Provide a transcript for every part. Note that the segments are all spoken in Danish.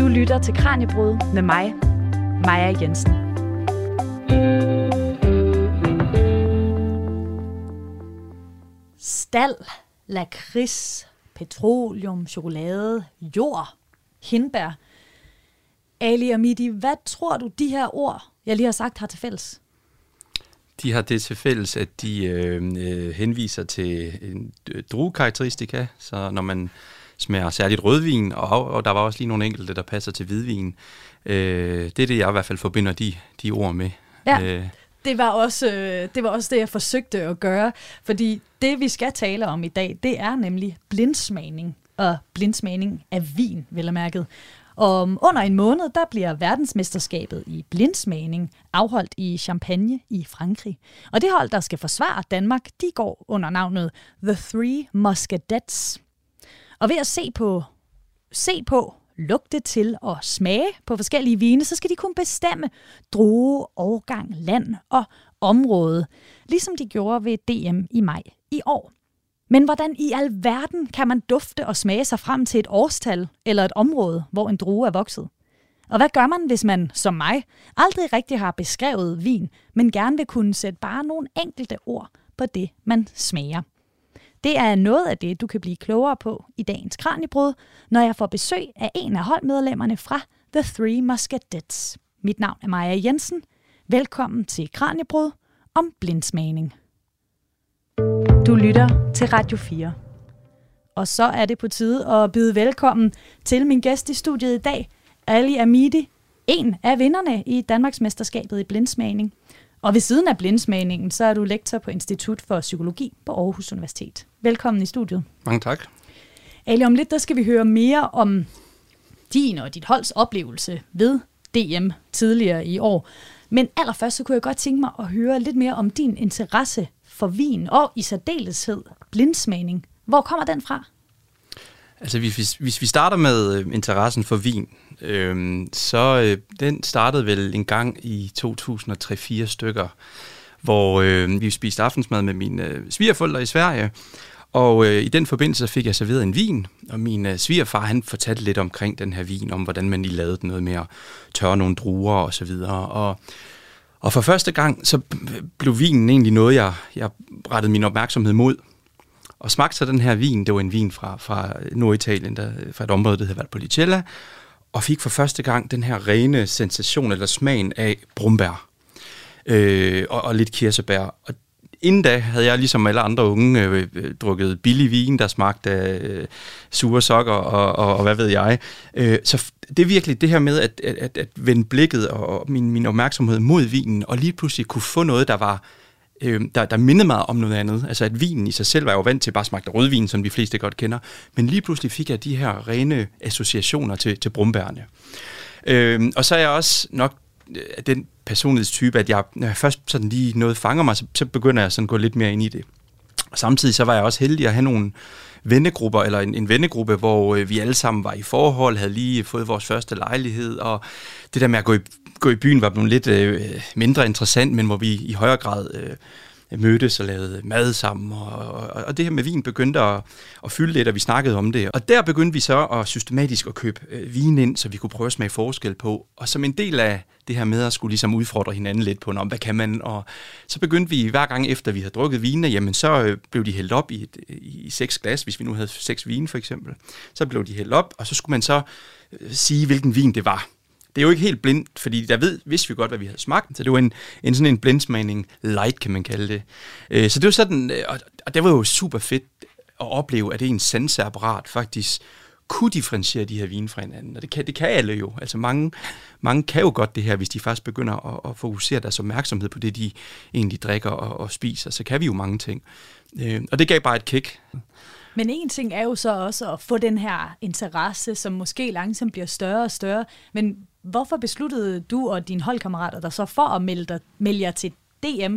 Du lytter til Kranjebrud med mig, Maja Jensen. Stal, lakrids, petroleum, chokolade, jord, hindbær. Ali og Midi, hvad tror du, de her ord, jeg lige har sagt, har til fælles? De har det til fælles, at de øh, øh henviser til en druekarakteristika, så når man smager særligt rødvin, og, og der var også lige nogle enkelte, der passer til hvidvin. Øh, det er det, jeg i hvert fald forbinder de, de ord med. Ja. Øh. Det var, også, øh, det var også det, jeg forsøgte at gøre, fordi det, vi skal tale om i dag, det er nemlig blindsmagning, og blindsmagning af vin, vel og mærket. Om under en måned, der bliver verdensmesterskabet i blindsmagning afholdt i Champagne i Frankrig. Og det hold, der skal forsvare Danmark, de går under navnet The Three Musketeers. Og ved at se på, se på, lugte til og smage på forskellige vine, så skal de kunne bestemme droge, årgang, land og område, ligesom de gjorde ved DM i maj i år. Men hvordan i alverden kan man dufte og smage sig frem til et årstal eller et område, hvor en drue er vokset? Og hvad gør man, hvis man, som mig, aldrig rigtig har beskrevet vin, men gerne vil kunne sætte bare nogle enkelte ord på det, man smager? Det er noget af det, du kan blive klogere på i dagens Kranjebrud, når jeg får besøg af en af holdmedlemmerne fra The Three Musketeers. Mit navn er Maja Jensen. Velkommen til Kranjebrud om blindsmagning. Du lytter til Radio 4. Og så er det på tide at byde velkommen til min gæst i studiet i dag, Ali Amidi, en af vinderne i Danmarks mesterskabet i blindsmagning. Og ved siden af blindsmagningen, så er du lektor på Institut for Psykologi på Aarhus Universitet. Velkommen i studiet. Mange tak. Ali, om lidt der skal vi høre mere om din og dit holds oplevelse ved DM tidligere i år. Men allerførst så kunne jeg godt tænke mig at høre lidt mere om din interesse for vin, og i særdeleshed blindsmagning. Hvor kommer den fra? Altså hvis, hvis vi starter med øh, interessen for vin, øh, så øh, den startede vel en gang i 2003-4 stykker, hvor øh, vi spiste aftensmad med mine øh, svigerforældre i Sverige, og øh, i den forbindelse fik jeg serveret en vin, og min øh, svigerfar han fortalte lidt omkring den her vin, om hvordan man lige lavede noget med at tørre nogle druer og så videre. Og, og for første gang, så blev vinen egentlig noget, jeg, jeg rettede min opmærksomhed mod. Og smagte så den her vin, det var en vin fra, fra Norditalien, der, fra et område, der hedder Valpolicella, og fik for første gang den her rene sensation eller smagen af brumbær øh, og, og lidt kirsebær. Og inden da havde jeg ligesom alle andre unge øh, øh drukket billig vin, der smagte af øh, sure sokker og, og, og hvad ved jeg. Øh, så det er virkelig det her med at, at, at, at vende blikket og min, min opmærksomhed mod vinen, og lige pludselig kunne få noget, der var øh, der, der mindede mig om noget andet. Altså at vinen i sig selv var jo vant til bare smagte rødvin, som de fleste godt kender. Men lige pludselig fik jeg de her rene associationer til, til brumbærne. Øh, og så er jeg også nok øh, den personlighedstype, at jeg, når jeg først sådan lige noget fanger mig, så, så begynder jeg sådan at gå lidt mere ind i det. Og samtidig så var jeg også heldig at have nogle vennegrupper, eller en, en vennegruppe, hvor øh, vi alle sammen var i forhold, havde lige fået vores første lejlighed, og det der med at gå i, gå i byen var blevet lidt øh, mindre interessant, men hvor vi i højere grad øh, mødtes og lavede mad sammen, og, og, og det her med vin begyndte at, at fylde lidt, og vi snakkede om det. Og der begyndte vi så at systematisk at købe øh, vin ind, så vi kunne prøve at smage forskel på. Og som en del af det her med at skulle ligesom udfordre hinanden lidt på, om hvad kan man, og så begyndte vi hver gang efter vi havde drukket vinene, jamen så øh, blev de hældt op i, et, øh, i seks glas, hvis vi nu havde seks vine for eksempel. Så blev de hældt op, og så skulle man så øh, sige, hvilken vin det var. Det er jo ikke helt blindt, fordi der ved, vidste vi godt, hvad vi havde smagt. Så det var en, en sådan en blindsmagning light, kan man kalde det. Øh, så det var sådan, øh, og, og det var jo super fedt at opleve, at det en sanseapparat faktisk kunne differentiere de her vine fra hinanden. Og det kan, det kan alle jo. Altså mange, mange kan jo godt det her, hvis de først begynder at, at fokusere deres opmærksomhed på det, de egentlig drikker og, og spiser. Så kan vi jo mange ting. Øh, og det gav bare et kick. Men en ting er jo så også at få den her interesse, som måske langsomt bliver større og større. Men hvorfor besluttede du og dine holdkammerater dig så for at melde, dig, melde jer til DM?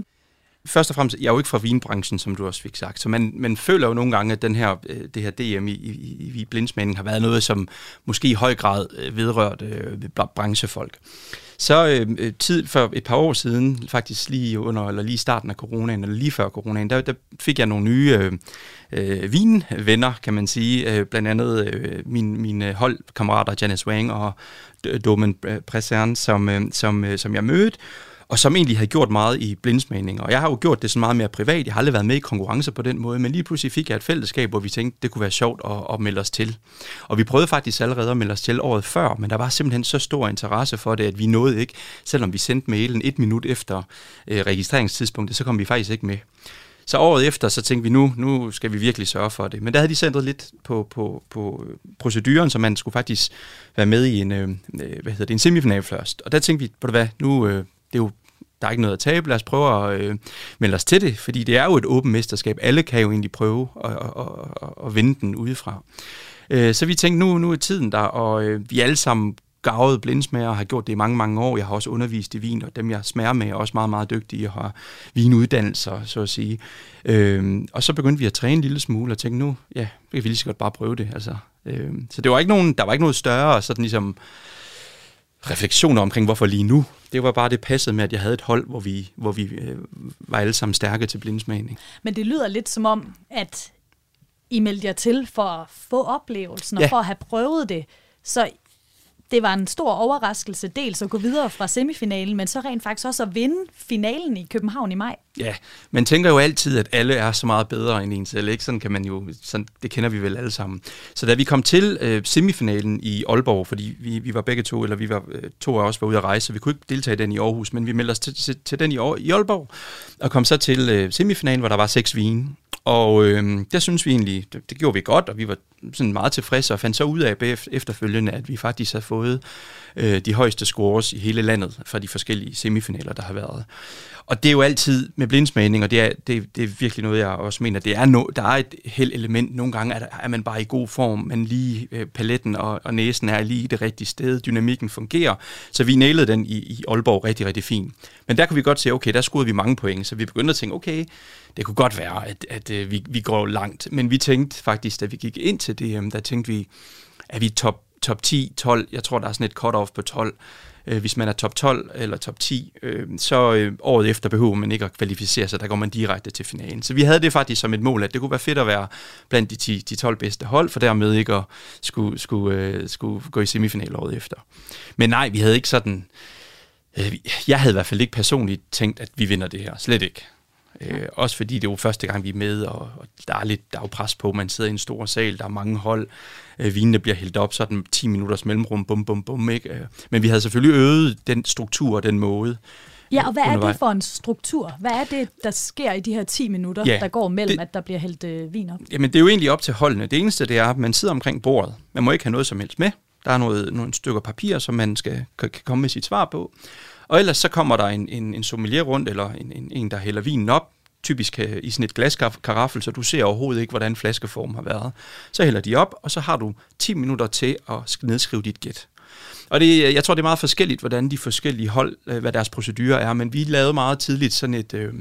Først og fremmest, jeg er jo ikke fra vinbranchen, som du også fik sagt, så man, man føler jo nogle gange, at den her, det her DM i, i, i blindsmænding har været noget, som måske i høj grad vedrørt øh, branchefolk. Så øh, tid for et par år siden, faktisk lige under eller lige starten af coronaen, eller lige før coronaen, der, der fik jeg nogle nye øh, øh, vinvenner, kan man sige. Øh, blandt andet øh, min, mine holdkammerater, Janice Wang og Domen Presern, som, øh, som, øh, som jeg mødte og som egentlig havde gjort meget i blindsmagning. Og jeg har jo gjort det så meget mere privat. Jeg har aldrig været med i konkurrence på den måde, men lige pludselig fik jeg et fællesskab, hvor vi tænkte, det kunne være sjovt at, at melde os til. Og vi prøvede faktisk allerede at melde os til året før, men der var simpelthen så stor interesse for det, at vi nåede ikke, selvom vi sendte mailen et minut efter øh, registreringstidspunktet, så kom vi faktisk ikke med. Så året efter, så tænkte vi, nu, nu skal vi virkelig sørge for det. Men der havde de centret lidt på, på, på proceduren, så man skulle faktisk være med i en, øh, øh hvad hedder det, en semifinal først. Og der tænkte vi, på det hvad, nu, øh, det er jo der er ikke noget at tabe, lad os prøve at øh, melde os til det, fordi det er jo et åbent mesterskab. Alle kan jo egentlig prøve at, at, at, at vinde den udefra. Øh, så vi tænkte, nu, nu er tiden der, og øh, vi alle sammen gavet blindsmager og har gjort det i mange, mange år. Jeg har også undervist i vin, og dem jeg smager med er også meget, meget dygtige og har vinuddannelser, så at sige. Øhm, og så begyndte vi at træne en lille smule og tænkte, nu, ja, vi kan vi lige så godt bare prøve det. Altså, øhm, så det var ikke nogen, der var ikke noget større sådan ligesom refleksioner omkring, hvorfor lige nu. Det var bare det passede med, at jeg havde et hold, hvor vi, hvor vi øh, var alle sammen stærke til blindsmagning. Men det lyder lidt som om, at I meldte jer til for at få oplevelsen og ja. for at have prøvet det. Så det var en stor overraskelse, dels at gå videre fra semifinalen, men så rent faktisk også at vinde finalen i København i maj. Ja, man tænker jo altid, at alle er så meget bedre end en selv, ikke? Sådan kan man jo, sådan, det kender vi vel alle sammen. Så da vi kom til øh, semifinalen i Aalborg, fordi vi, vi var begge to, eller vi var øh, to af os var ude at rejse, så vi kunne ikke deltage i den i Aarhus, men vi meldte os til, til, til den i, i Aalborg, og kom så til øh, semifinalen, hvor der var seks vine. Og øh, der synes vi egentlig, det, det gjorde vi godt, og vi var sådan meget tilfredse, og fandt så ud af efterfølgende, at vi faktisk har fået øh, de højeste scores i hele landet fra de forskellige semifinaler, der har været. Og det er jo altid med blindsmagning, og det er, det, det er virkelig noget, jeg også mener, det er no, der er et held element. Nogle gange er, der, er man bare i god form, men lige øh, paletten og, og næsen er lige i det rigtige sted, dynamikken fungerer. Så vi nailede den i, i Aalborg rigtig, rigtig fint. Men der kunne vi godt se, okay, der scorede vi mange point, så vi begyndte at tænke, okay, det kunne godt være, at, at, at vi, vi går langt. Men vi tænkte faktisk, da vi gik ind til DM, der tænkte vi, at vi top, top 10, 12, jeg tror, der er sådan et cut-off på 12, øh, hvis man er top 12 eller top 10, øh, så øh, året efter behøver man ikke at kvalificere sig, der går man direkte til finalen. Så vi havde det faktisk som et mål, at det kunne være fedt at være blandt de, 10, de 12 bedste hold, for dermed ikke at skulle, skulle, øh, skulle gå i semifinal året efter. Men nej, vi havde ikke sådan... Øh, jeg havde i hvert fald ikke personligt tænkt, at vi vinder det her. Slet ikke. Øh, også fordi det er jo første gang, vi er med, og, og der, er lidt, der er jo pres på. Man sidder i en stor sal, der er mange hold. Øh, vinene bliver hældt op, så er den 10 minutters mellemrum, bum, bum, bum. Ikke? Øh, men vi havde selvfølgelig øget den struktur og den måde. Ja, og hvad er det for en struktur? Hvad er det, der sker i de her 10 minutter, ja, der går mellem, det, at der bliver hældt øh, vin op? Jamen, det er jo egentlig op til holdene. Det eneste, det er, at man sidder omkring bordet. Man må ikke have noget som helst med. Der er noget, nogle stykker papir, som man skal, kan komme med sit svar på. Og ellers så kommer der en, en, en sommelier rundt, eller en, en, en, der hælder vinen op, typisk øh, i sådan et glaskaraffel, så du ser overhovedet ikke, hvordan flaskeformen har været. Så hælder de op, og så har du 10 minutter til at nedskrive dit gæt. Og det, øh, jeg tror, det er meget forskelligt, hvordan de forskellige hold, øh, hvad deres procedurer er, men vi lavede meget tidligt sådan et, øh,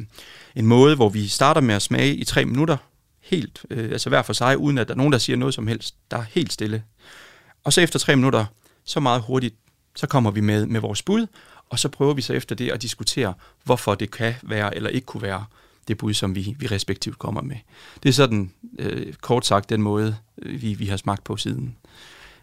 en måde, hvor vi starter med at smage i tre minutter, helt, øh, altså hver for sig, uden at der er nogen, der siger noget som helst. Der er helt stille. Og så efter tre minutter, så meget hurtigt, så kommer vi med, med vores bud, og så prøver vi så efter det at diskutere, hvorfor det kan være eller ikke kunne være det bud, som vi, vi respektivt kommer med. Det er sådan, øh, kort sagt, den måde, øh, vi, vi har smagt på siden.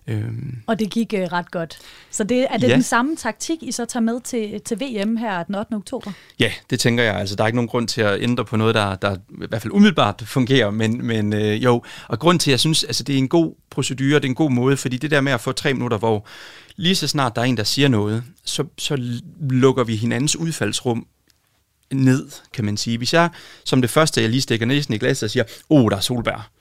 Øhm. Og det gik øh, ret godt. Så det, er det ja. den samme taktik, I så tager med til, til VM her den 8. oktober? Ja, det tænker jeg. Altså, der er ikke nogen grund til at ændre på noget, der, der i hvert fald umiddelbart fungerer, men, men øh, jo. Og grund til, at jeg synes, altså, det er en god procedure, det er en god måde, fordi det der med at få tre minutter, hvor lige så snart der er en, der siger noget, så, så lukker vi hinandens udfaldsrum ned, kan man sige. Hvis jeg som det første, jeg lige stikker næsen i glasset og siger, åh, oh, der er solbær,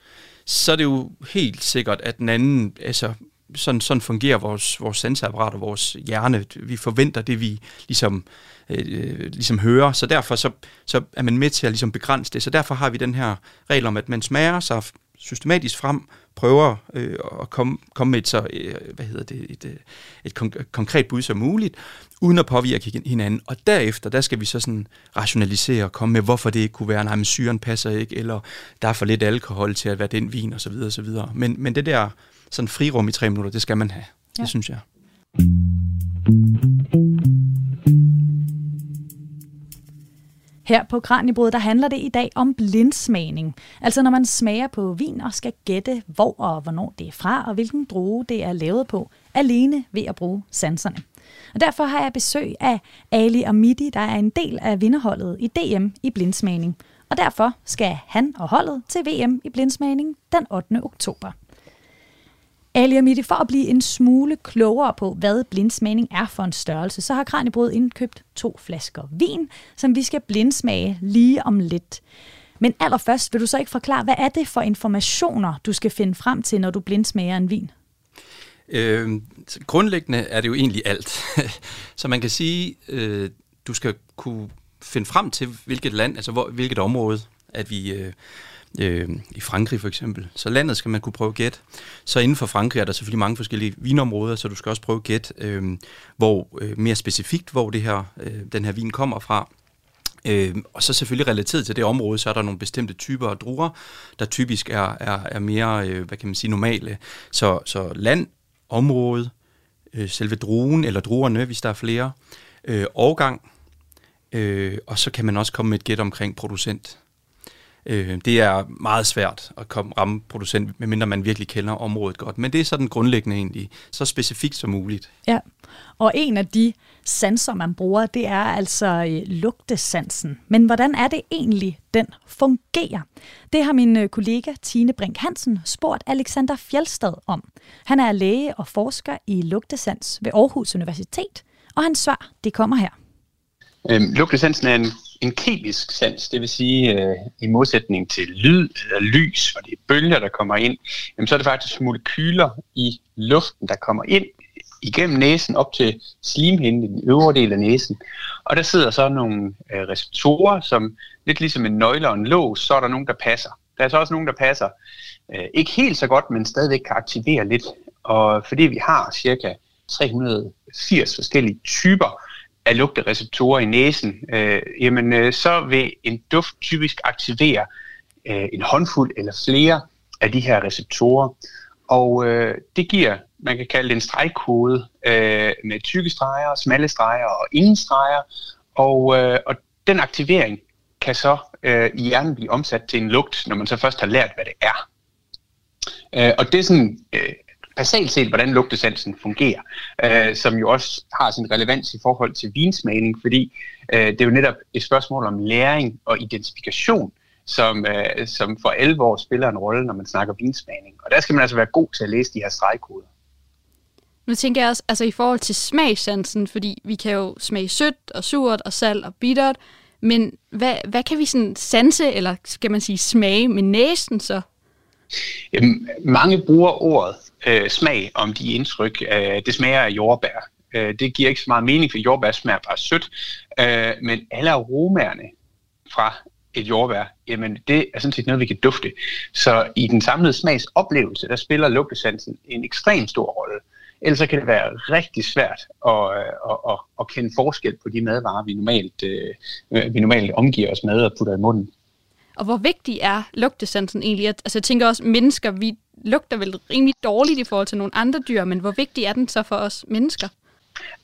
så er det jo helt sikkert, at den anden, altså sådan, sådan fungerer vores, vores sensorapparat og vores hjerne. Vi forventer det, vi ligesom, øh, ligesom hører, så derfor så, så er man med til at ligesom begrænse det. Så derfor har vi den her regel om, at man smager sig systematisk frem, prøver øh, at komme, komme med et så, øh, hvad hedder det, et, øh, et kon- konkret bud som muligt, uden at påvirke hinanden. Og derefter, der skal vi så sådan rationalisere og komme med, hvorfor det ikke kunne være, nej, men syren passer ikke, eller der er for lidt alkohol til at være den vin, osv. osv. Men, men det der sådan frirum i tre minutter, det skal man have. Ja. Det synes jeg. Her på Kranjebrud, der handler det i dag om blindsmagning. Altså når man smager på vin og skal gætte, hvor og hvornår det er fra, og hvilken druge det er lavet på, alene ved at bruge sanserne. Og derfor har jeg besøg af Ali Amidi, der er en del af vinderholdet i DM i blindsmagning. Og derfor skal han og holdet til VM i blindsmagning den 8. oktober. Ali Amidi, for at blive en smule klogere på, hvad blindsmagning er for en størrelse, så har Kranjebrød indkøbt to flasker vin, som vi skal blindsmage lige om lidt. Men allerførst vil du så ikke forklare, hvad er det for informationer, du skal finde frem til, når du blindsmager en vin? Øh, grundlæggende er det jo egentlig alt. så man kan sige, øh, du skal kunne finde frem til, hvilket land, altså hvor, hvilket område, at vi, øh, øh, i Frankrig for eksempel. Så landet skal man kunne prøve at gætte. Så inden for Frankrig er der selvfølgelig mange forskellige vinområder, så du skal også prøve at gætte, øh, hvor øh, mere specifikt, hvor det her, øh, den her vin kommer fra. Øh, og så selvfølgelig relateret til det område, så er der nogle bestemte typer af druer, der typisk er, er, er mere, øh, hvad kan man sige, normale. Så, så land, område, øh, selve druen eller druerne, hvis der er flere, øh, årgang, øh, og så kan man også komme med et gæt omkring producent. Øh, det er meget svært at komme ramme producent, medmindre man virkelig kender området godt. Men det er sådan grundlæggende egentlig, så specifikt som muligt. Ja, og en af de sanser, man bruger, det er altså øh, lugtesansen. Men hvordan er det egentlig, den fungerer? Det har min øh, kollega Tine Brink Hansen spurgt Alexander Fjeldstad om. Han er læge og forsker i lugtesans ved Aarhus Universitet, og hans svar, det kommer her. Øhm, lugtesansen er en en kemisk sans, det vil sige øh, i modsætning til lyd eller lys, hvor det er bølger, der kommer ind, jamen, så er det faktisk molekyler i luften, der kommer ind igennem næsen op til slimhinden i den øvre del af næsen. Og der sidder så nogle øh, receptorer, som lidt ligesom en nøgle og en lås, så er der nogen, der passer. Der er så også nogen, der passer øh, ikke helt så godt, men stadigvæk kan aktivere lidt. Og fordi vi har cirka 380 forskellige typer af lugtereceptorer i næsen, øh, jamen øh, så vil en duft typisk aktivere øh, en håndfuld eller flere af de her receptorer. Og øh, det giver, man kan kalde det en stregkode øh, med tykke streger, smalle streger og ingen streger. Og, øh, og den aktivering kan så øh, i hjernen blive omsat til en lugt, når man så først har lært, hvad det er. Øh, og det er sådan øh, basalt set, hvordan lugtesansen fungerer, øh, som jo også har sin relevans i forhold til vinsmagning, fordi øh, det er jo netop et spørgsmål om læring og identifikation, som, øh, som for alvor spiller en rolle, når man snakker vinsmagning. Og der skal man altså være god til at læse de her stregkoder. Nu tænker jeg også altså i forhold til smagsansen, fordi vi kan jo smage sødt og surt og salt og bittert, men hvad, hvad kan vi sådan sanse, eller skal man sige smage med næsen så? Øhm, mange bruger ordet øh, smag om de indtryk. Øh, det smager af jordbær. Øh, det giver ikke så meget mening, for jordbær smager bare sødt. Øh, men alle aromaerne fra et jordbær, jamen det er sådan set noget, vi kan dufte. Så i den samlede smagsoplevelse, der spiller lugtesansen en ekstrem stor rolle. Ellers kan det være rigtig svært at, øh, at, at, at kende forskel på de madvarer, vi normalt, øh, vi normalt omgiver os med og putter i munden. Og hvor vigtig er lugtesansen egentlig? Altså jeg tænker også, mennesker, vi lugter vel rimelig dårligt i forhold til nogle andre dyr, men hvor vigtig er den så for os mennesker?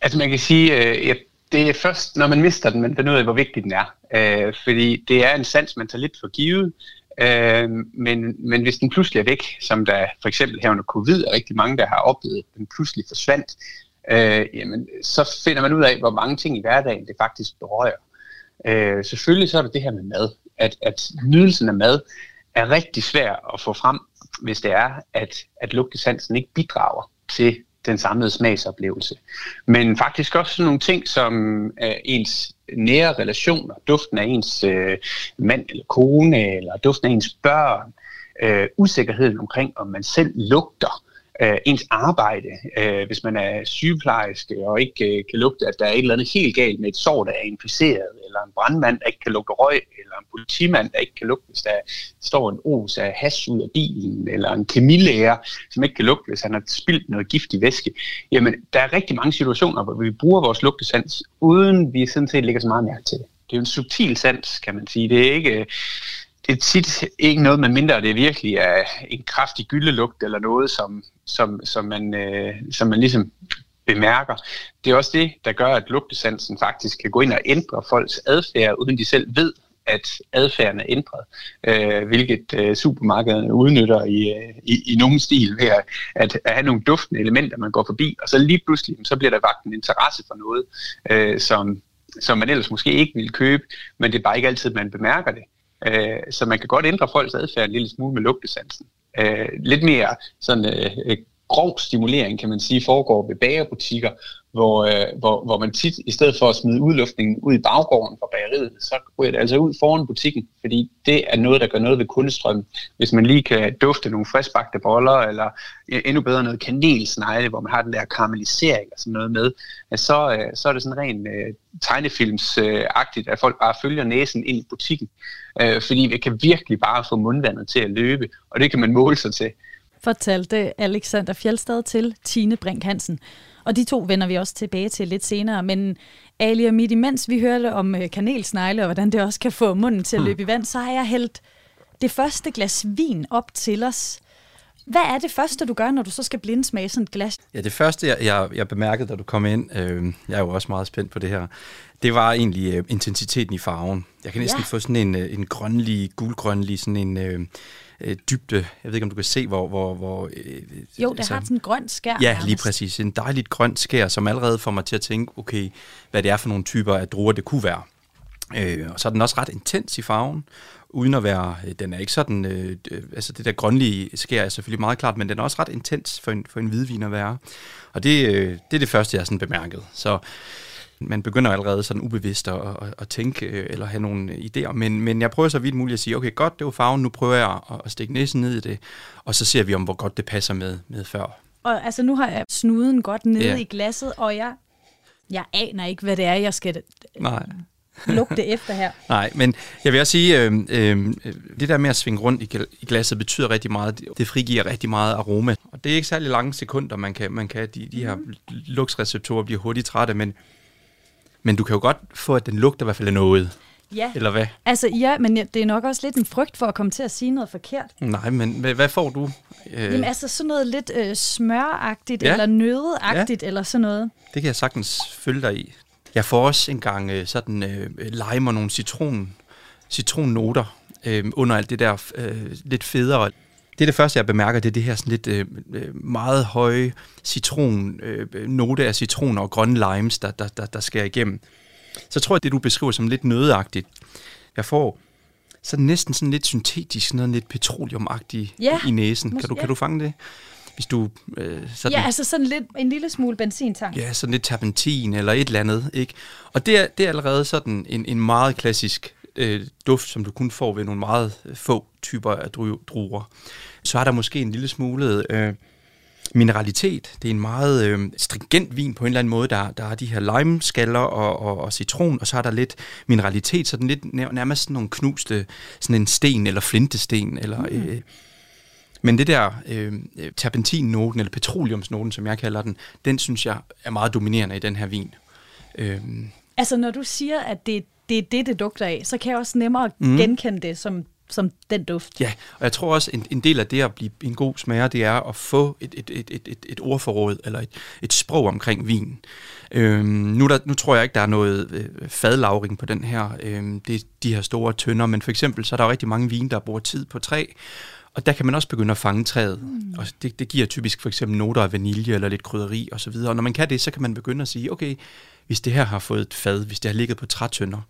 Altså man kan sige, øh, ja, det er først, når man mister den, man finder ud af, hvor vigtig den er. Øh, fordi det er en sans, man tager lidt for givet. Øh, men, men hvis den pludselig er væk, som der for eksempel her under covid, er rigtig mange, der har oplevet, at den pludselig forsvandt, øh, jamen, så finder man ud af, hvor mange ting i hverdagen det faktisk berører. Øh, selvfølgelig så er der det her med mad, at, at nydelsen af mad er rigtig svær at få frem, hvis det er, at, at lugtesansen ikke bidrager til den samlede smagsoplevelse. Men faktisk også sådan nogle ting som øh, ens nære relationer, duften af ens øh, mand eller kone, eller duften af ens børn, øh, usikkerheden omkring, om man selv lugter, øh, ens arbejde. Øh, hvis man er sygeplejerske og ikke øh, kan lugte, at der er et eller andet helt galt med et sår, der er inficeret, eller en brandmand, der ikke kan lugte røg, eller en politimand, der ikke kan lugte, hvis der står en os af has ud af bilen, eller en kemilærer, som ikke kan lugte, hvis han har spildt noget giftig væske. Jamen, der er rigtig mange situationer, hvor vi bruger vores lugtesans, uden vi sådan set lægger så meget mærke til det. Det er jo en subtil sans, kan man sige. Det er ikke det er tit ikke noget, med mindre det virkelig er en kraftig gyldelugt eller noget, som, som, som, man, øh, som man ligesom bemærker. Det er også det, der gør, at lugtesansen faktisk kan gå ind og ændre folks adfærd, uden de selv ved, at adfærden er ændret, øh, hvilket øh, supermarkederne udnytter i, øh, i, i nogen stil ved at, at, have nogle duftende elementer, man går forbi, og så lige pludselig, så bliver der vagt en interesse for noget, øh, som, som man ellers måske ikke ville købe, men det er bare ikke altid, man bemærker det. Øh, så man kan godt ændre folks adfærd en lille smule med lugtesansen. Øh, lidt mere sådan øh, øh, grov stimulering, kan man sige, foregår ved bagerbutikker, hvor, øh, hvor, hvor man tit, i stedet for at smide udluftningen ud i baggården fra bageriet, så ryger det altså ud foran butikken, fordi det er noget, der gør noget ved kundestrømmen. Hvis man lige kan dufte nogle friskbagte boller, eller endnu bedre noget kanelsnegle, hvor man har den der karamellisering og sådan noget med, så, øh, så er det sådan rent øh, tegnefilmsagtigt, at folk bare følger næsen ind i butikken, øh, fordi vi kan virkelig bare få mundvandet til at løbe, og det kan man måle sig til fortalte Alexander Fjeldstad til Tine Brink Hansen. Og de to vender vi også tilbage til lidt senere. Men Ali og midt imens vi hørte om øh, kanelsnegle og hvordan det også kan få munden til at hmm. løbe i vand, så har jeg hældt det første glas vin op til os. Hvad er det første, du gør, når du så skal blindsmage sådan et glas? Ja, det første, jeg, jeg, jeg bemærkede, da du kom ind, øh, jeg er jo også meget spændt på det her, det var egentlig øh, intensiteten i farven. Jeg kan næsten ja. få sådan en, øh, en grønlig, gulgrønlig, sådan en... Øh, øh, dybde. Jeg ved ikke, om du kan se, hvor... hvor, hvor øh, jo, det altså, har sådan en grøn skær. Ja, lige præcis. En dejligt grøn skær, som allerede får mig til at tænke, okay, hvad det er for nogle typer af druer, det kunne være. Øh, og så er den også ret intens i farven, uden at være, øh, den er ikke sådan, øh, altså det der grønlige skær er selvfølgelig meget klart, men den er også ret intens for en, for en hvidvin at være. Og det, øh, det er det første, jeg har sådan bemærket. Så man begynder allerede sådan ubevidst at, at, at tænke øh, eller have nogle idéer. Men, men jeg prøver så vidt muligt at sige, okay, godt, det var farven, nu prøver jeg at, at stikke næsen ned i det, og så ser vi om, hvor godt det passer med, med før. Og altså, nu har jeg snuden godt nede ja. i glasset, og jeg, jeg aner ikke, hvad det er, jeg skal Nej. lugte efter her. Nej, men jeg vil også sige, øh, øh, det der med at svinge rundt i, i glasset betyder rigtig meget. Det frigiver rigtig meget aroma. Og det er ikke særlig lange sekunder, man kan, man kan de, de her mm. lugtsreceptorer bliver hurtigt trætte, men men du kan jo godt få, at den lugter i hvert fald af noget. Ja. Eller hvad? Altså ja, men det er nok også lidt en frygt for at komme til at sige noget forkert. Nej, men hvad, hvad får du? Øh... Jamen altså sådan noget lidt øh, smøragtigt ja. eller nødeagtigt ja. eller sådan noget. Det kan jeg sagtens følge dig i. Jeg får også engang øh, sådan øh, lime og nogle citron, citronnoter øh, under alt det der øh, lidt federe det er det første, jeg bemærker, det er det her sådan lidt øh, øh meget høje citron, øh, note af citron og grønne limes, der, der, der, der skærer igennem. Så tror jeg, det du beskriver som lidt nødeagtigt. Jeg får så næsten sådan lidt syntetisk, noget lidt petroleumagtigt ja, i næsen. kan du, ja. kan du fange det? Hvis du, øh, sådan, ja, altså sådan lidt, en lille smule benzintank. Ja, sådan lidt terpentin eller et eller andet. Ikke? Og det er, det er allerede sådan en, en meget klassisk øh, duft, som du kun får ved nogle meget få typer af druer. Så er der måske en lille smule øh, mineralitet. Det er en meget øh, stringent vin på en eller anden måde. Der, der er de her limeskaller og, og, og citron, og så er der lidt mineralitet, så den lidt nærmest sådan nogle knuste, sådan en sten eller flintesten. Eller, mm. øh, men det der øh, terpentinnoten, eller petroleumsnoten, som jeg kalder den, den synes jeg er meget dominerende i den her vin. Øh, altså når du siger, at det, det er det, det dugter af, så kan jeg også nemmere mm. genkende det som som den duft. Ja, og jeg tror også, en, en del af det at blive en god smager, det er at få et, et, et, et, et, et ordforråd, eller et, et sprog omkring vin. Øhm, nu, der, nu tror jeg ikke, der er noget øh, fadlavring på den her, øhm, det er de her store tønder, men for eksempel, så er der jo rigtig mange vin, der bruger tid på træ, og der kan man også begynde at fange træet. Mm. Og det, det giver typisk for eksempel noter af vanilje eller lidt krydderi osv. Og når man kan det, så kan man begynde at sige, okay, hvis det her har fået et fad, hvis det har ligget på trætønder,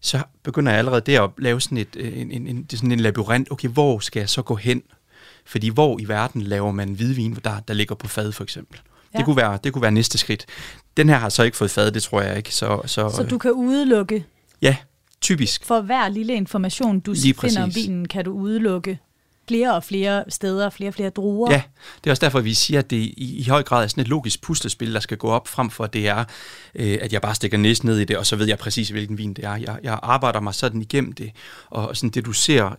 så begynder jeg allerede der at lave sådan, et, øh, en, en, en, sådan en labyrint. Okay, hvor skal jeg så gå hen? Fordi hvor i verden laver man hvidvin, der, der ligger på fad for eksempel? Ja. Det, kunne være, det kunne være næste skridt. Den her har så ikke fået fad, det tror jeg ikke. Så, så, så du kan udelukke? Ja, typisk. For hver lille information, du finder om vinen, kan du udelukke flere og flere steder, flere og flere druer. Ja, det er også derfor, vi siger, at det i, i høj grad er sådan et logisk puslespil, der skal gå op frem for, at det er, øh, at jeg bare stikker næsten ned i det, og så ved jeg præcis, hvilken vin det er. Jeg, jeg arbejder mig sådan igennem det, og sådan det, du ser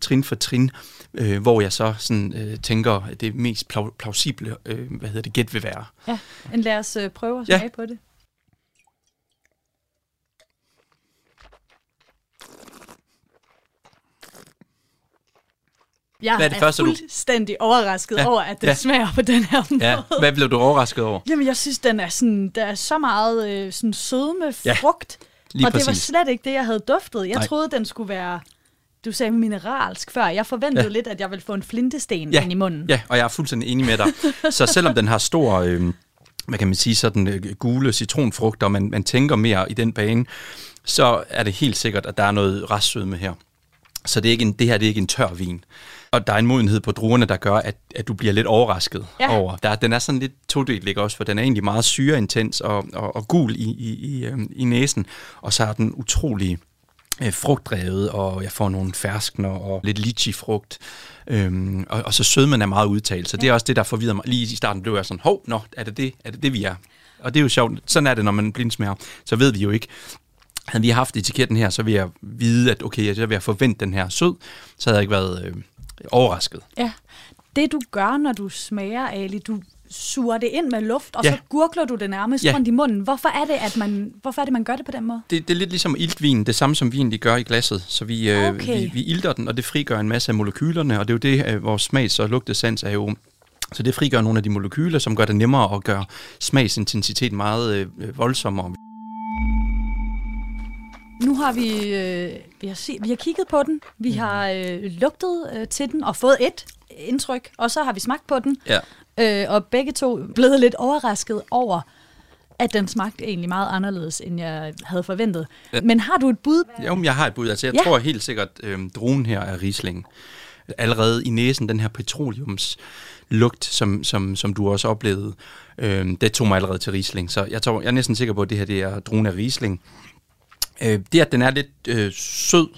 trin for trin, øh, hvor jeg så sådan, øh, tænker, at det mest plausible, øh, hvad hedder det, gæt vil være. Ja, men lad os øh, prøve at smage ja. på det. Jeg Hvad er, det er første, fuldstændig du... overrasket ja. over, at det ja. smager på den her måde. Ja. Hvad blev du overrasket over? Jamen, jeg synes, den er sådan, der er så meget øh, sådan sødme frugt. Lige og præcis. det var slet ikke det, jeg havde duftet. Jeg Nej. troede, den skulle være du sagde mineralsk før. Jeg forventede ja. lidt, at jeg ville få en flintesten ja. ind i munden. Ja, og jeg er fuldstændig enig med dig. så selvom den har stor, øh, hvad kan man sige, sådan øh, gule citronfrugter, og man, man tænker mere i den bane, så er det helt sikkert, at der er noget restsødme her. Så det, er ikke en, det her det er ikke en tør vin. Og der er en modenhed på druerne, der gør, at, at du bliver lidt overrasket ja. over. Der, den er sådan lidt todelt, ikke også? For den er egentlig meget syreintens og, og, og gul i, i, i, øhm, i næsen. Og så er den utrolig øh, frugtdrevet, og jeg får nogle ferskner og lidt litchi-frugt. Øhm, og, og så sødmen er meget udtalt, så ja. det er også det, der forvirrer mig. Lige i starten blev jeg sådan, hov, nå, er det det, er det, det vi er? Og det er jo sjovt. Sådan er det, når man blindsmager. Så ved vi jo ikke, havde vi haft etiketten her, så ville jeg vide, at okay, jeg vil forvente den her sød, så havde jeg ikke været øh, overrasket. Ja, det du gør, når du smager, Ali, du suger det ind med luft, og ja. så gurgler du det nærmest ja. rundt i munden. Hvorfor er det, at man, hvorfor er det, man gør det på den måde? Det, det er lidt ligesom iltvin, det samme som vin, de gør i glasset. Så vi, øh, okay. øh, vi, vi ilter den, og det frigør en masse af molekylerne, og det er jo det, øh, vores smags- og lugtesans er jo så det frigør nogle af de molekyler, som gør det nemmere at gøre smagsintensiteten meget øh, voldsommere. Nu har vi, øh, vi, har se, vi har kigget på den, vi mm. har øh, lugtet øh, til den og fået et indtryk, og så har vi smagt på den. Ja. Øh, og begge to blevet lidt overrasket over, at den smagte egentlig meget anderledes, end jeg havde forventet. Ja. Men har du et bud? Jo, jeg har et bud. Altså, jeg ja. tror helt sikkert, at øh, druen her er Riesling. Allerede i næsen, den her petroleums lugt, som, som, som du også oplevede, øh, det tog mig allerede til Riesling. Så jeg, tror, jeg er næsten sikker på, at det her det er druen af Riesling. Øh, det, at den er lidt øh, sød,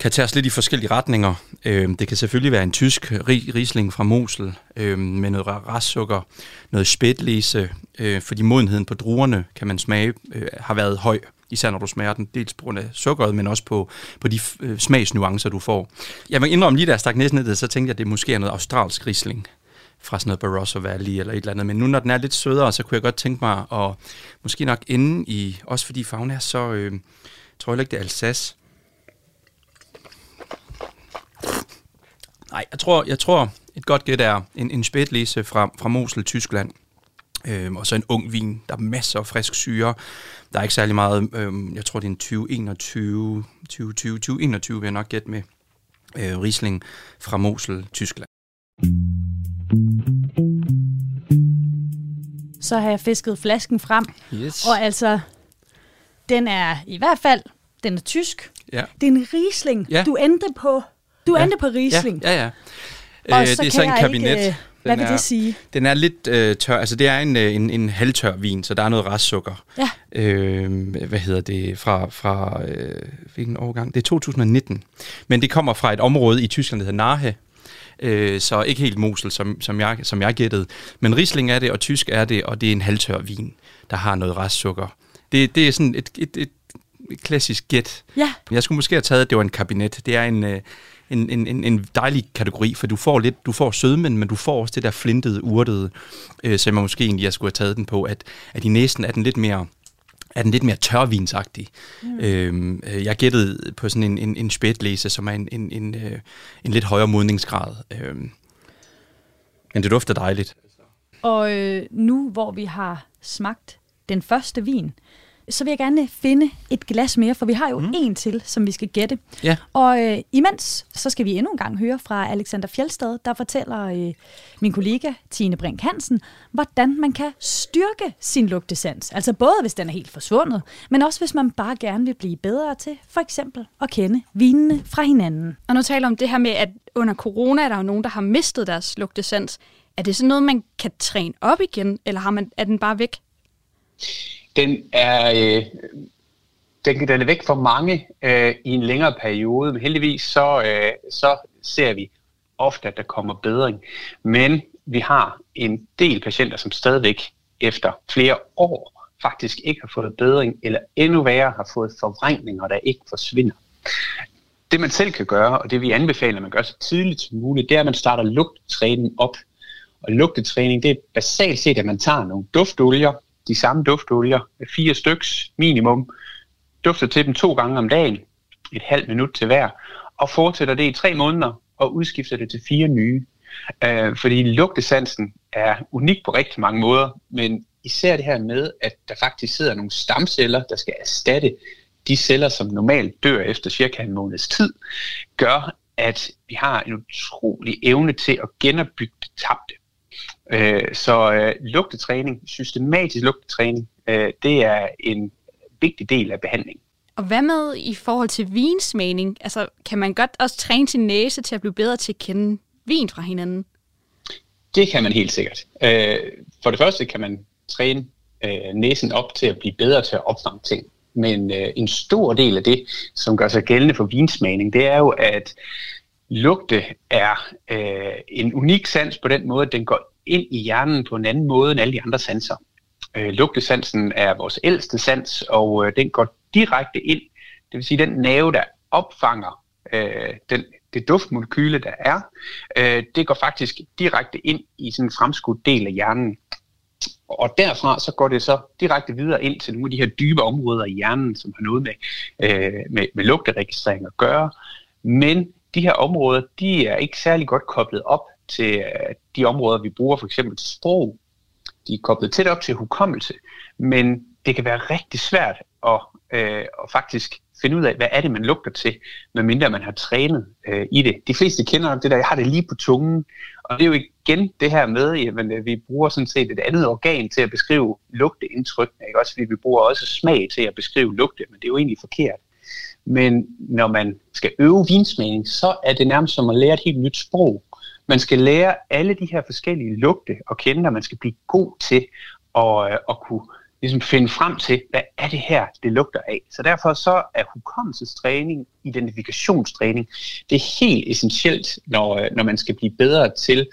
kan tage os lidt i forskellige retninger. Øh, det kan selvfølgelig være en tysk risling fra Mosel øh, med noget restsukker, noget spætlese, øh, fordi modenheden på druerne, kan man smage, øh, har været høj, især når du smager den, dels på grund af sukkeret, men også på, på de øh, smagsnuancer, du får. Jeg må indrømme lige, da jeg stak næsten ned, så tænkte jeg, at det måske er noget australsk risling fra sådan noget Barossa Valley eller et eller andet. Men nu, når den er lidt sødere, så kunne jeg godt tænke mig at måske nok ende i, også fordi farven er så, øh, tror jeg ikke, det er Alsace. Nej, jeg tror, jeg tror et godt gæt er en, en spætlise fra, fra Mosel, Tyskland. Øhm, og så en ung vin. Der er masser af frisk syre. Der er ikke særlig meget, øhm, jeg tror det er en 2021, 2020, 2021 vil jeg nok gætte med. Øh, Riesling fra Mosel, Tyskland. Så har jeg fisket flasken frem. Yes. Og altså, den er i hvert fald, den er tysk. Ja. Det er en Riesling. Ja. Du endte på, du ja. endte på Riesling. Ja, ja. ja. Og øh, så det er så en kabinet. Ikke, øh, hvad vil er, det sige? Den er lidt øh, tør, altså det er en, øh, en, en halvtør vin, så der er noget restsukker. Ja. Øh, hvad hedder det, fra, fra øh, hvilken årgang? Det er 2019. Men det kommer fra et område i Tyskland, der hedder Nahe, øh, så ikke helt Mosel, som, som, jeg, som jeg gættede. Men Riesling er det, og tysk er det, og det er en halvtør vin, der har noget restsukker. Det, det er sådan et, et, et, et klassisk gæt. Ja. Jeg skulle måske have taget, at det var en kabinet. Det er en, øh, en, en, en dejlig kategori, for du får lidt, du får sødmen, men du får også det der flintede, urtede, øh, som jeg måske egentlig jeg skulle have taget den på, at, at i næsten er den lidt mere er den lidt mere tørvinsagtig. Mm. Øhm, øh, jeg gættede på sådan en, en, en spætlæse, som er en, en, en, øh, en lidt højere modningsgrad. Øhm, men det dufter dejligt. Og øh, nu hvor vi har smagt den første vin, så vil jeg gerne finde et glas mere, for vi har jo mm. en til, som vi skal gætte. Ja. Og øh, imens, så skal vi endnu en gang høre fra Alexander Fjeldstad, der fortæller øh, min kollega Tine Brink Hansen, hvordan man kan styrke sin lugtesans. Altså både hvis den er helt forsvundet, men også hvis man bare gerne vil blive bedre til for eksempel at kende vinene fra hinanden. Og nu taler om det her med, at under corona er der jo nogen, der har mistet deres lugtesans. Er det sådan noget, man kan træne op igen, eller har man, er den bare væk? Den er, øh, den, den er væk for mange øh, i en længere periode, men heldigvis så, øh, så ser vi ofte, at der kommer bedring. Men vi har en del patienter, som stadigvæk efter flere år faktisk ikke har fået bedring, eller endnu værre har fået forvrængninger, der ikke forsvinder. Det man selv kan gøre, og det vi anbefaler, at man gør så tidligt som muligt, det er, at man starter lugtetræning op. Og lugtetræning, det er basalt set, at man tager nogle duftolier, de samme duftolier, fire styks minimum, dufter til dem to gange om dagen, et halvt minut til hver, og fortsætter det i tre måneder, og udskifter det til fire nye. Øh, fordi lugtesansen er unik på rigtig mange måder, men især det her med, at der faktisk sidder nogle stamceller, der skal erstatte de celler, som normalt dør efter cirka en måneds tid, gør, at vi har en utrolig evne til at genopbygge det tabte. Øh, så øh, lugtetræning, systematisk lugtetræning, øh, det er en vigtig del af behandlingen. Og hvad med i forhold til vinsmagning? Altså, kan man godt også træne sin næse til at blive bedre til at kende vin fra hinanden? Det kan man helt sikkert. Øh, for det første kan man træne øh, næsen op til at blive bedre til at opfange ting. Men øh, en stor del af det, som gør sig gældende for vinsmagning, det er jo, at lugte er øh, en unik sans på den måde, at den går ind i hjernen på en anden måde end alle de andre sanser. Øh, lugtesansen er vores ældste sans, og øh, den går direkte ind, det vil sige den nerve, der opfanger øh, den, det duftmolekyle, der er, øh, det går faktisk direkte ind i sådan en fremskudt del af hjernen. Og derfra så går det så direkte videre ind til nogle af de her dybe områder i hjernen, som har noget med, øh, med, med lugteregistrering at gøre. Men de her områder, de er ikke særlig godt koblet op til øh, de områder, vi bruger for eksempel sprog. De er koblet tæt op til hukommelse, men det kan være rigtig svært at, øh, at faktisk finde ud af, hvad er det, man lugter til, medmindre man har trænet øh, i det. De fleste kender nok det der, jeg har det lige på tungen, og det er jo igen det her med, at øh, vi bruger sådan set et andet organ til at beskrive lugteindtryk, ikke? også fordi vi bruger også smag til at beskrive lugte, men det er jo egentlig forkert. Men når man skal øve vinsmagning, så er det nærmest som at lære et helt nyt sprog. Man skal lære alle de her forskellige lugte og kende, og man skal blive god til at, øh, at kunne ligesom finde frem til, hvad er det her, det lugter af. Så derfor så er hukommelsestræning, identifikationstræning, det er helt essentielt, når, øh, når man skal blive bedre til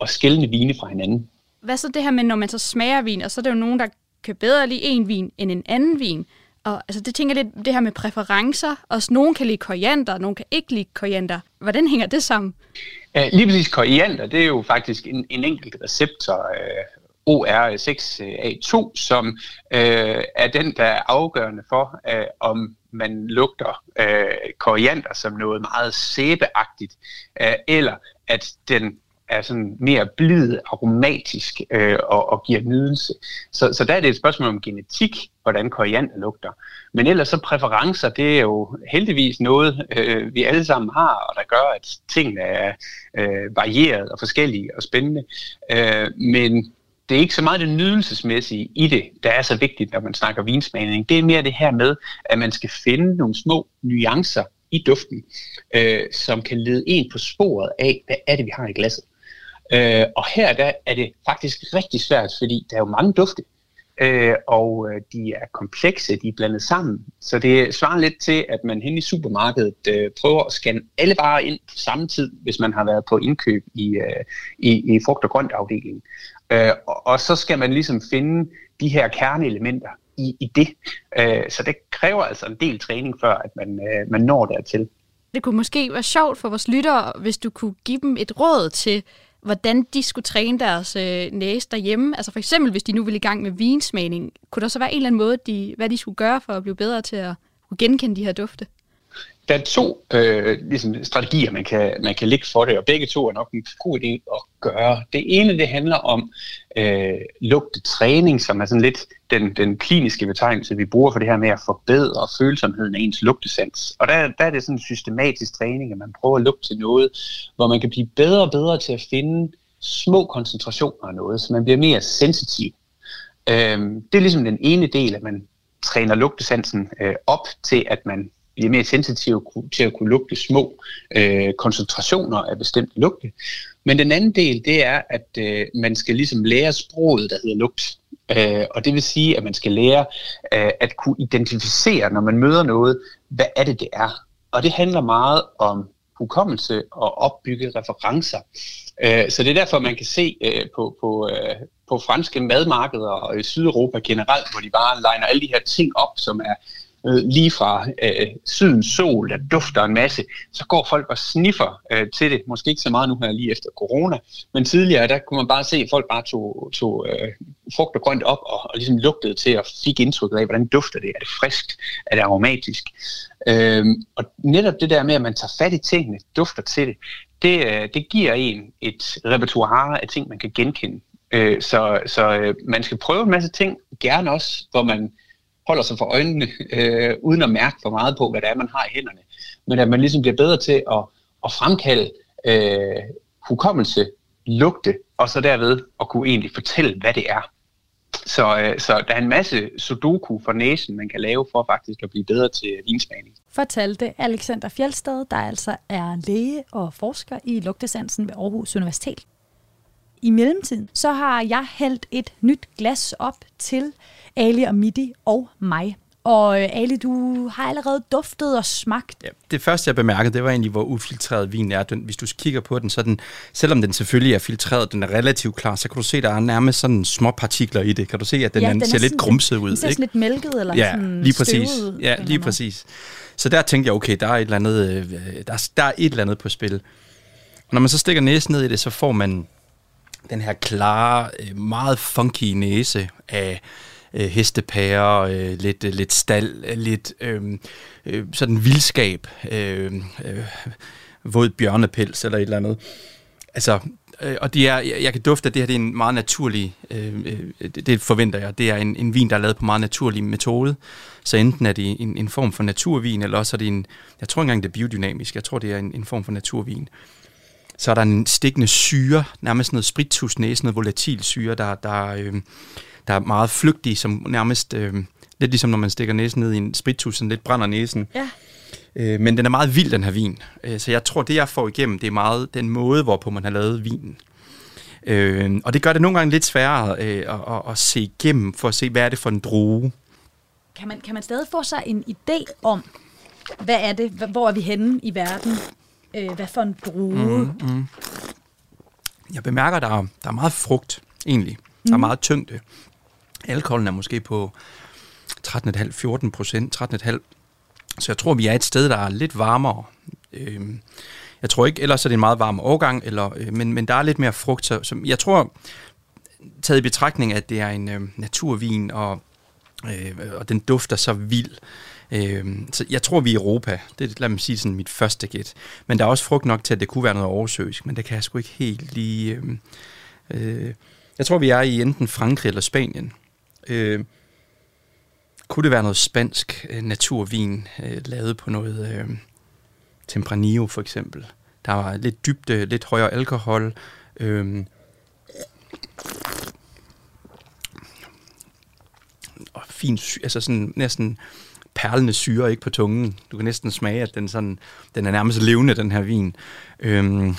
at skille vine fra hinanden. Hvad så det her med, når man så smager vin, og så er der jo nogen, der kan bedre lide en vin end en anden vin. Og altså, det tænker lidt, det her med præferencer. Også nogen kan lide koriander, nogen kan ikke lide koriander. Hvordan hænger det sammen? Uh, lige præcis koriander, det er jo faktisk en, en enkelt receptor, uh, øh, OR6A2, som øh, er den, der er afgørende for, øh, om man lugter øh, koriander som noget meget sæbeagtigt, øh, eller at den er sådan mere blid, aromatisk øh, og, og giver nydelse. Så, så der er det et spørgsmål om genetik, hvordan koriander lugter. Men ellers så præferencer, det er jo heldigvis noget, øh, vi alle sammen har, og der gør, at tingene er øh, varieret og forskellige og spændende. Øh, men det er ikke så meget det nydelsesmæssige i det, der er så vigtigt, når man snakker vinsmagning. Det er mere det her med, at man skal finde nogle små nuancer i duften, øh, som kan lede en på sporet af, hvad er det, vi har i glasset. Øh, og her der er det faktisk rigtig svært, fordi der er jo mange dufte, øh, og øh, de er komplekse, de er blandet sammen. Så det svarer lidt til, at man hen i supermarkedet øh, prøver at scanne alle varer ind på samme tid, hvis man har været på indkøb i, øh, i, i frugt- og grønt afdelingen. Øh, og, og så skal man ligesom finde de her kerneelementer i, i det. Øh, så det kræver altså en del træning, før at man, øh, man når dertil. Det kunne måske være sjovt for vores lyttere, hvis du kunne give dem et råd til, hvordan de skulle træne deres øh, næse derhjemme. Altså for eksempel, hvis de nu ville i gang med vinsmagning, kunne der så være en eller anden måde, de, hvad de skulle gøre for at blive bedre til at kunne genkende de her dufte? Der er to øh, ligesom strategier, man kan, man kan ligge for det, og begge to er nok en god idé at gøre. Det ene, det handler om øh, lugtetræning, som er sådan lidt den, den kliniske betegnelse, vi bruger for det her med at forbedre følsomheden af ens lugtesans. Og der, der er det sådan en systematisk træning, at man prøver at lugte til noget, hvor man kan blive bedre og bedre til at finde små koncentrationer af noget, så man bliver mere sensitiv. Øh, det er ligesom den ene del, at man træner lugtesansen øh, op til, at man bliver mere sensitive til at kunne lugte små øh, koncentrationer af bestemte lugte. Men den anden del, det er, at øh, man skal ligesom lære sproget, der hedder lugt. Øh, og det vil sige, at man skal lære øh, at kunne identificere, når man møder noget, hvad er det, det er. Og det handler meget om hukommelse og opbygge referencer. Øh, så det er derfor, man kan se øh, på, på, øh, på franske madmarkeder og i Sydeuropa generelt, hvor de bare legner alle de her ting op, som er øh, lige fra øh, sydens sol, der dufter en masse, så går folk og sniffer øh, til det. Måske ikke så meget nu her lige efter corona, men tidligere, der kunne man bare se, at folk bare tog, tog øh, frugt og grønt op og, og ligesom lugtede til og fik indtrykket af, hvordan dufter det. Er det friskt? Er det aromatisk? Øh, og netop det der med, at man tager fat i tingene, dufter til det, det, øh, det giver en et repertoire af ting, man kan genkende. Øh, så så øh, man skal prøve en masse ting, gerne også, hvor man holder sig for øjnene, øh, uden at mærke for meget på, hvad det er, man har i hænderne. Men at man ligesom bliver bedre til at, at fremkalde øh, hukommelse, lugte, og så derved at kunne egentlig fortælle, hvad det er. Så, øh, så der er en masse sudoku for næsen, man kan lave for faktisk at blive bedre til vinsmagning. Fortalte Alexander Fjeldsted, der altså er læge og forsker i lugtesansen ved Aarhus Universitet. I mellemtiden, så har jeg hældt et nyt glas op til Ali og Midi og mig. Og øh, Ali, du har allerede duftet og smagt. Ja, det første, jeg bemærkede, det var egentlig, hvor ufiltreret vin er. Den, hvis du kigger på den, så den, selvom den selvfølgelig er filtreret, den er relativt klar, så kan du se, der er nærmest sådan små partikler i det. Kan du se, at den, ja, den ser lidt grumset ud? Den ser ikke? lidt mælket eller ja, sådan lige præcis. Støvet, ja, lige præcis. Så der tænkte jeg, okay, der er et eller andet, øh, der, der er et eller andet på spil. Og når man så stikker næsen ned i det, så får man den her klare, øh, meget funky næse af øh, hestepærer, øh, lidt, øh, lidt stald, øh, lidt øh, øh, sådan vildskab, øh, øh, våd bjørnepels eller et eller andet. Altså, øh, og det er, jeg kan dufte, at det her det er en meget naturlig, øh, øh, det, det forventer jeg, det er en, en vin, der er lavet på meget naturlig metode. Så enten er det en, en form for naturvin, eller også er det en, jeg tror ikke engang det er biodynamisk, jeg tror det er en, en form for naturvin så er der en stikkende syre, nærmest noget spritusnæse, noget volatil syre, der, der, øh, der er meget flygtig, som nærmest, øh, lidt ligesom når man stikker næsen ned i en spritus, sådan lidt brænder næsen. Ja. Øh, men den er meget vild, den her vin. Øh, så jeg tror, det jeg får igennem, det er meget den måde, hvorpå man har lavet vinen. Øh, og det gør det nogle gange lidt sværere øh, at, at, at se igennem, for at se, hvad er det for en drue. Kan man, kan man stadig få sig en idé om, hvad er det, hvor er vi henne i verden? Øh, hvad for en drue? Mm, mm. Jeg bemærker, der, er, der er meget frugt, egentlig. Der er mm. meget tyngde. Alkoholen er måske på 13,5-14 procent, 13,5. Så jeg tror, vi er et sted, der er lidt varmere. Øh, jeg tror ikke, ellers er det en meget varm årgang, eller, øh, men, men der er lidt mere frugt. Så, så jeg tror, taget i betragtning, at det er en øh, naturvin, og, øh, og den dufter så vild, Øh, så jeg tror, vi er i Europa. Det lad mig sige sådan mit første gæt. Men der er også frugt nok til, at det kunne være noget oversøisk, men det kan jeg sgu ikke helt lige... Øh, øh, jeg tror, vi er i enten Frankrig eller Spanien. Øh, kunne det være noget spansk øh, naturvin, øh, lavet på noget øh, Tempranillo for eksempel? Der var lidt dybde, øh, lidt højere alkohol. Øh, og fin, altså sådan næsten perlende syre ikke på tungen. Du kan næsten smage, at den, sådan, den er nærmest levende, den her vin. Øhm,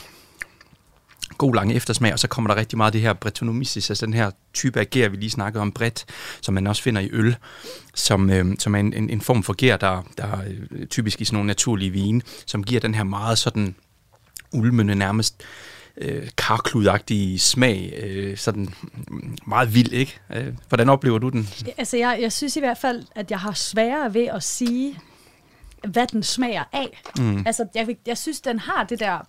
god lang eftersmag, og så kommer der rigtig meget af det her bretonomicis, altså den her type af gær, vi lige snakkede om, bredt, som man også finder i øl, som, øh, som er en, en, en form for gær, der, der er typisk i sådan nogle naturlige vine, som giver den her meget sådan ulmende, nærmest øh, karkludagtige smag, øh, sådan meget vild, ikke? Øh, hvordan oplever du den? Altså, jeg, jeg synes i hvert fald, at jeg har sværere ved at sige, hvad den smager af. Mm. Altså, jeg, jeg synes, den har det der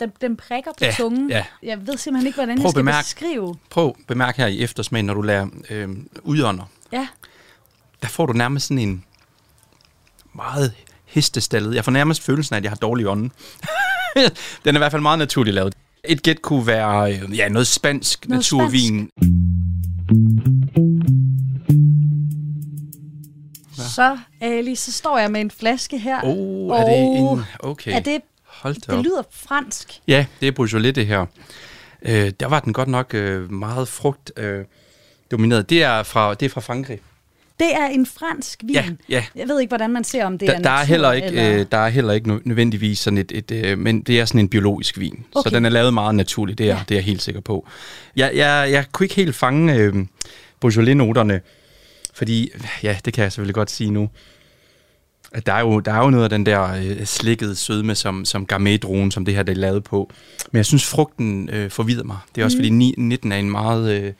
den, den prikker på ja, tungen. Ja. Jeg ved simpelthen ikke, hvordan prøv jeg skal bemærk, beskrive. Prøv bemærk her i eftersmagen, når du lader øh, udånder. Ja. Der får du nærmest sådan en meget hestestallet. Jeg får nærmest følelsen af, at jeg har dårlig ånde. den er i hvert fald meget naturligt lavet. Et gæt kunne være øh, ja, noget spansk noget naturvin. Spansk. Så, Ali, så står jeg med en flaske her. Oh, er det en... Okay. Er det, Hold det op. lyder fransk. Ja, det er Beaujolais, det her. Øh, der var den godt nok øh, meget frugt øh, domineret. Det er fra, det er fra Frankrig. Det er en fransk vin. Ja, ja. Jeg ved ikke, hvordan man ser, om det der, er der natur, er heller ikke, eller... øh, Der er heller ikke nødvendigvis sådan et, et øh, men det er sådan en biologisk vin. Okay. Så den er lavet meget naturligt, det er, ja. det er jeg helt sikker på. Jeg, jeg, jeg kunne ikke helt fange øh, Beaujolais-noterne, fordi, ja, det kan jeg selvfølgelig godt sige nu. Der er jo, der er jo noget af den der øh, slikkede sødme, som, som gourmet som det her det er lavet på. Men jeg synes, frugten øh, forvider mig. Det er også mm. fordi 19 er en meget øh,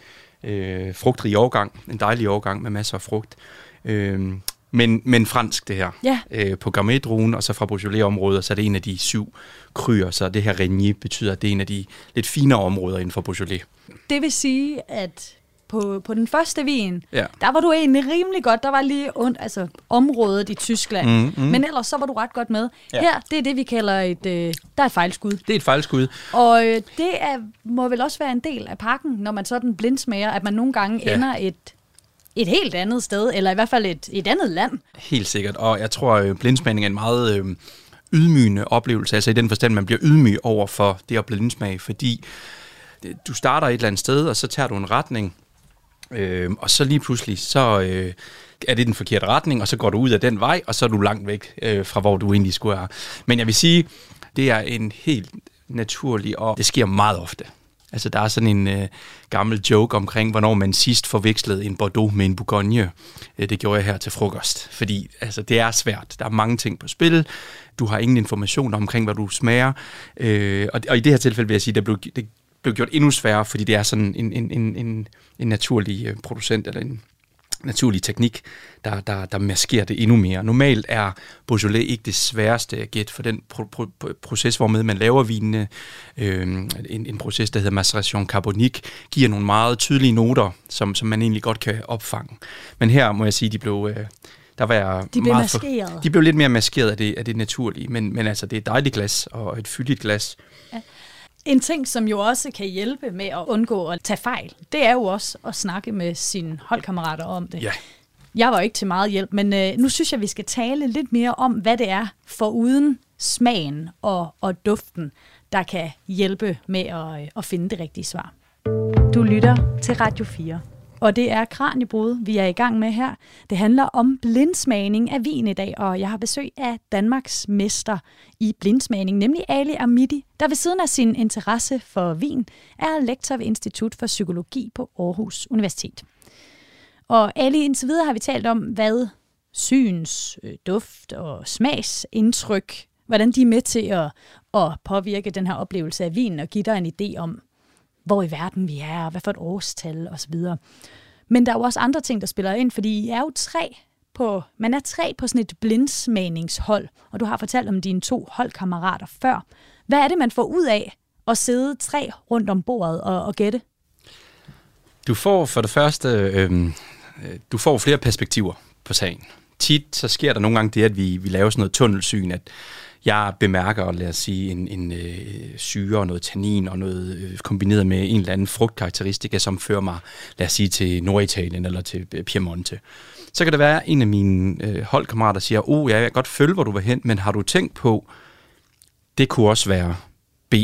øh, frugtrig årgang. En dejlig årgang med masser af frugt. Øh, men, men fransk det her. Ja. Øh, på gourmet og så fra Beaujolais-området, så er det en af de syv kryer, så det her Renier betyder, at det er en af de lidt finere områder inden for Beaujolais. Det vil sige, at på, på den første vin, Ja. der var du egentlig rimelig godt. Der var lige und, altså, området i Tyskland. Mm, mm. Men ellers så var du ret godt med. Ja. Her, det er det, vi kalder et, øh, der er et fejlskud. Det er et fejlskud. Og øh, det er, må vel også være en del af pakken, når man sådan blindsmager, at man nogle gange Ja. ender et, et helt andet sted, eller i hvert fald et, et andet land. Helt sikkert. Og jeg tror, at blindsmagning er en meget øh, ydmygende oplevelse. Altså i den forstand, man bliver ydmyg over for det at blindsmage, fordi det- du starter et eller andet sted, og så tager du en retning, øh, og så lige pludselig, så øh, er det den forkerte retning, og så går du ud af den vej, og så er du langt væk øh, fra, hvor du egentlig skulle være. Men jeg vil sige, det er en helt naturlig, og det sker meget ofte. Altså, der er sådan en øh, gammel joke omkring, hvornår man sidst forvekslede en Bordeaux med en Bourgogne. Øh, det gjorde jeg her til frokost, fordi altså, det er svært. Der er mange ting på spil. Du har ingen information omkring, hvad du smager. Øh, og, og i det her tilfælde vil jeg sige, det blev, det blev gjort endnu sværere, fordi det er sådan en, en, en, en, en naturlig øh, producent, eller en naturlig teknik, der, der, der maskerer det endnu mere. Normalt er Beaujolais ikke det sværeste at gætte for den pro- pro- pro- proces, hvormed man laver vinene. Øh, en, en proces, der hedder maceration carbonique, giver nogle meget tydelige noter, som, som man egentlig godt kan opfange. Men her må jeg sige, de blev... Øh, der var jeg De blev meget for- maskeret. De blev lidt mere maskeret af det, af det naturlige, men, men altså, det er et dejligt glas og et fyldigt glas. En ting, som jo også kan hjælpe med at undgå at tage fejl, det er jo også at snakke med sine holdkammerater om det. Ja. Jeg var ikke til meget hjælp, men øh, nu synes jeg, vi skal tale lidt mere om, hvad det er for uden smagen og, og duften, der kan hjælpe med at, øh, at finde det rigtige svar. Du lytter til Radio 4. Og det er Kranjebrud, vi er i gang med her. Det handler om blindsmagning af vin i dag, og jeg har besøg af Danmarks mester i blindsmagning, nemlig Ali Amidi, der ved siden af sin interesse for vin er lektor ved Institut for Psykologi på Aarhus Universitet. Og Ali, indtil videre har vi talt om, hvad syns, øh, duft og smagsindtryk, hvordan de er med til at, at påvirke den her oplevelse af vinen og give dig en idé om, hvor i verden vi er, og hvad for et årstal osv. Men der er jo også andre ting, der spiller ind, fordi I er jo tre på, man er tre på sådan et blindsmagningshold, og du har fortalt om dine to holdkammerater før. Hvad er det, man får ud af at sidde tre rundt om bordet og, og gætte? Du får for det første, øh, du får flere perspektiver på sagen. Tit så sker der nogle gange det, at vi, vi laver sådan noget tunnelsyn, at jeg bemærker, lad os sige, en, en øh, syre og noget tannin og noget øh, kombineret med en eller anden frugtkarakteristika, som fører mig, lad os sige, til Norditalien eller til øh, Piemonte. Så kan det være, at en af mine øh, holdkammerater siger, oh, ja, jeg kan godt følge, hvor du var hen, men har du tænkt på, det kunne også være B.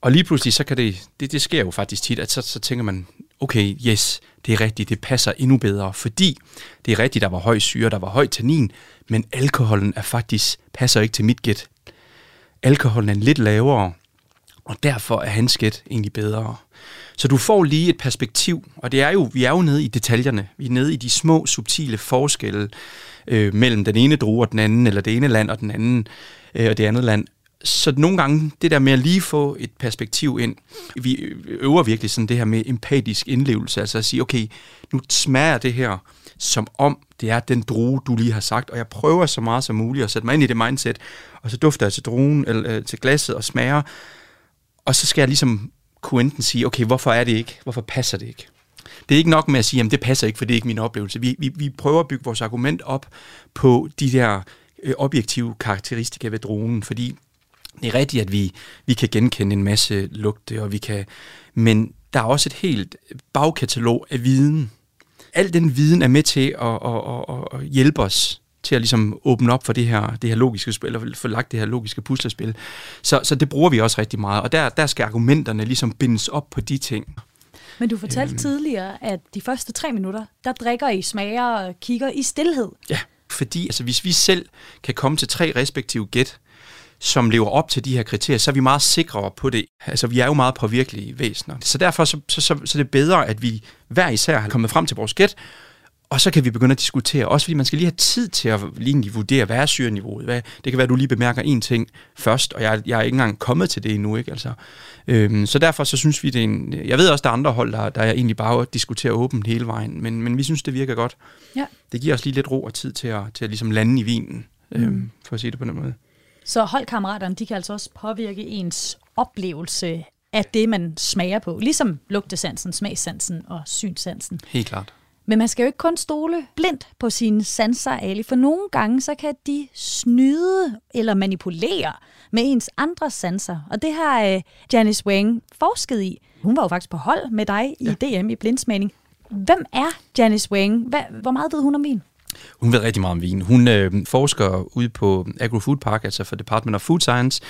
Og lige pludselig, så kan det, det, det sker jo faktisk tit, at så, så tænker man, okay, yes, det er rigtigt, det passer endnu bedre, fordi det er rigtigt, der var høj syre, der var høj tannin, men alkoholen er faktisk, passer ikke til mit gæt. Alkoholen er lidt lavere, og derfor er hans gæt egentlig bedre. Så du får lige et perspektiv, og det er jo, vi er jo nede i detaljerne. Vi er nede i de små, subtile forskelle øh, mellem den ene drue og den anden, eller det ene land og den anden, øh, og det andet land. Så nogle gange, det der med at lige få et perspektiv ind, vi øver virkelig sådan det her med empatisk indlevelse, altså at sige, okay, nu smager det her, som om det er den drue, du lige har sagt, og jeg prøver så meget som muligt at sætte mig ind i det mindset, og så dufter jeg til druen, eller øh, til glasset og smager, og så skal jeg ligesom kunne enten sige, okay, hvorfor er det ikke? Hvorfor passer det ikke? Det er ikke nok med at sige, jamen det passer ikke, for det er ikke min oplevelse. Vi, vi, vi prøver at bygge vores argument op på de der øh, objektive karakteristika ved dronen, fordi det er rigtigt, at vi, vi kan genkende en masse lugte, og vi kan, men der er også et helt bagkatalog af viden. Al den viden er med til at, at, at, at hjælpe os til at ligesom åbne op for det her, det her logiske spil, eller få lagt det her logiske puslespil. Så, så det bruger vi også rigtig meget, og der, der skal argumenterne ligesom bindes op på de ting. Men du fortalte tidligere, at de første tre minutter, der drikker I, smager og kigger i stillhed. Ja, fordi altså, hvis vi selv kan komme til tre respektive gæt, som lever op til de her kriterier, så er vi meget sikre på det. Altså, vi er jo meget påvirkelige væsener. Så derfor så, så, så, så er det bedre, at vi hver især har kommet frem til vores gæt, Og så kan vi begynde at diskutere, også fordi man skal lige have tid til at lige vurdere, hvad er syreniveauet? Hvad, det kan være, at du lige bemærker en ting først, og jeg, jeg er ikke engang kommet til det endnu. Ikke? Altså, øhm, så derfor så synes vi, det er en... Jeg ved også, der er andre hold, der, der er egentlig bare diskuterer åbent hele vejen, men, men vi synes, det virker godt. Ja. Det giver os lige lidt ro og tid til at, til at ligesom lande i vinen, øhm, mm. for at sige det på den måde. Så holdkammeraterne, de kan altså også påvirke ens oplevelse af det, man smager på. Ligesom lugtesansen, smagssansen og synssansen. Helt klart. Men man skal jo ikke kun stole blindt på sine sanser, Ali, for nogle gange så kan de snyde eller manipulere med ens andre sanser. Og det har uh, Janice Wang forsket i. Hun var jo faktisk på hold med dig i ja. DM i blindsmagning. Hvem er Janice Wang? Hvor meget ved hun om vin? Hun ved rigtig meget om vin. Hun øh, forsker ude på AgroFood Park, altså for Department of Food Science.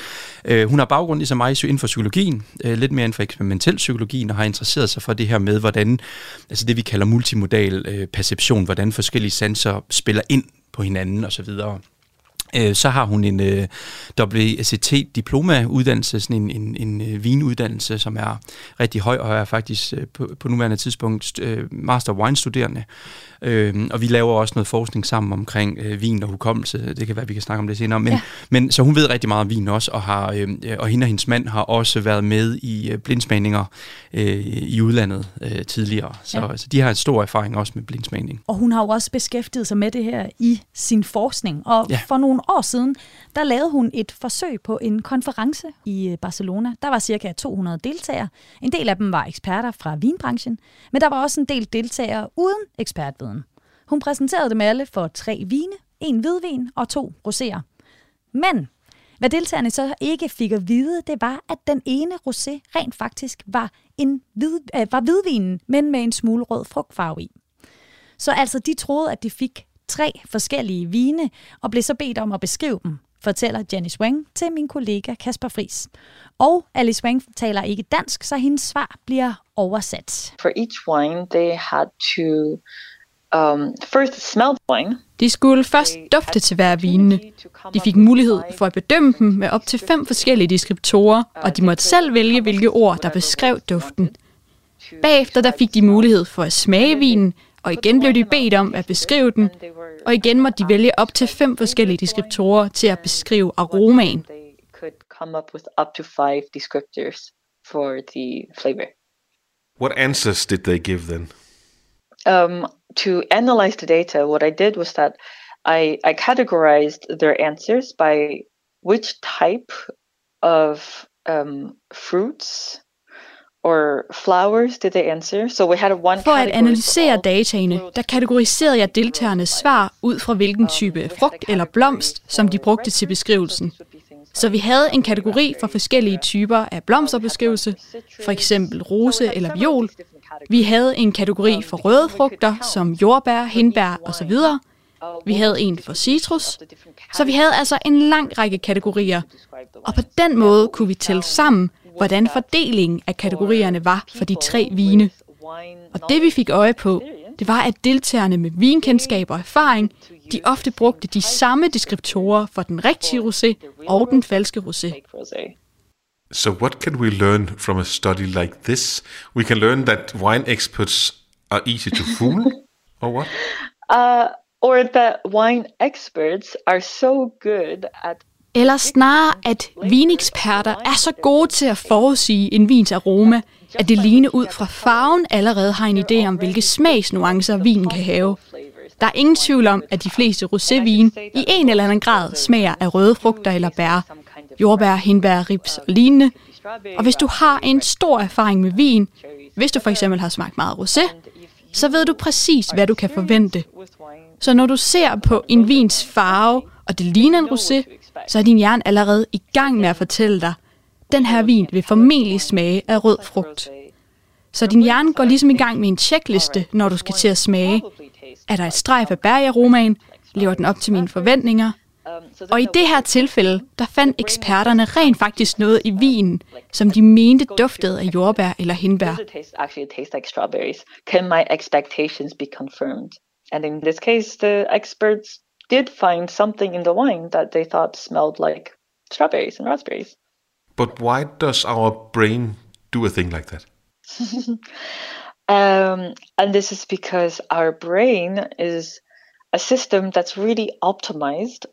Øh, hun har baggrund ligesom mig inden for psykologien, øh, lidt mere inden for eksperimentel psykologien, og har interesseret sig for det her med, hvordan, altså det vi kalder multimodal øh, perception, hvordan forskellige sanser spiller ind på hinanden osv. Øh, så har hun en øh, WSET-diploma-uddannelse, sådan en, en, en øh, vinuddannelse, som er rigtig høj, og er faktisk øh, på, på nuværende tidspunkt øh, master wine-studerende. Øh, og vi laver også noget forskning sammen omkring øh, vin og hukommelse. Det kan være, vi kan snakke om det senere. Men, ja. men så hun ved rigtig meget om vin også, og, har, øh, og hende og hendes mand har også været med i øh, blindsmagninger øh, i udlandet øh, tidligere. Så ja. altså, de har en stor erfaring også med blindsmagning. Og hun har jo også beskæftiget sig med det her i sin forskning. Og ja. for nogle år siden, der lavede hun et forsøg på en konference i øh, Barcelona. Der var cirka 200 deltagere. En del af dem var eksperter fra vinbranchen, men der var også en del deltagere uden ekspertviden. Hun præsenterede dem alle for tre vine, en hvidvin og to roséer. Men hvad deltagerne så ikke fik at vide, det var, at den ene rosé rent faktisk var, en hvid, øh, var hvidvinen, men med en smule rød frugtfarve i. Så altså, de troede, at de fik tre forskellige vine, og blev så bedt om at beskrive dem, fortæller Janice Wang til min kollega Kasper Fris. Og Alice Wang taler ikke dansk, så hendes svar bliver oversat. For each wine, they had to um, first smell wine. De skulle først dufte til hver vinene. De fik mulighed for at bedømme dem med op til fem forskellige deskriptorer, og de måtte selv vælge, hvilke ord, der beskrev duften. Bagefter der fik de mulighed for at smage vinen, og igen blev de bedt om at beskrive den, og igen måtte de vælge op til fem forskellige deskriptorer til at beskrive aromaen. for the flavor. What answers did they give then? Um, to analyze the data, what I did was that I, I categorized their answers by which type of um, fruits or flowers did they answer? So we had one For at analysere dataene, der kategoriserede jeg deltagernes svar ud fra hvilken type frugt eller blomst, som de brugte til beskrivelsen. Så vi havde en kategori for forskellige typer af blomsterbeskrivelse, for eksempel rose eller viol. Vi havde en kategori for røde frugter, som jordbær, hindbær osv. Vi havde en for citrus. Så vi havde altså en lang række kategorier. Og på den måde kunne vi tælle sammen, hvordan fordelingen af kategorierne var for de tre vine. Og det vi fik øje på, det var, at deltagerne med vinkendskab og erfaring, de ofte brugte de samme deskriptorer for den rigtige rosé og den falske rosé. So what can we learn from a study like this? We can learn that wine experts are easy to fool, or what? Uh, or that wine experts are so good at eller snarere, at vineksperter er så gode til at forudsige en vins aroma, at det ligner ud fra farven allerede har en idé om, hvilke smagsnuancer vinen kan have. Der er ingen tvivl om, at de fleste rosévin i en eller anden grad smager af røde frugter eller bær, jordbær, hindbær, rips og lignende. Og hvis du har en stor erfaring med vin, hvis du for eksempel har smagt meget rosé, så ved du præcis, hvad du kan forvente. Så når du ser på en vins farve, og det ligner en rosé, så er din hjerne allerede i gang med at fortælle dig, den her vin vil formentlig smage af rød frugt. Så din hjerne går ligesom i gang med en checkliste, når du skal til at smage. Er der et strejf af bær i aromaen? Lever den op til mine forventninger? Og i det her tilfælde, der fandt eksperterne rent faktisk noget i vinen, som de mente duftede af jordbær eller hindbær. Can my expectations be confirmed? And in this case, the experts did find something in the wine that they thought smelled like strawberries and raspberries. But why does our brain do a thing like that? Um, and this is because our brain is a system that's really optimized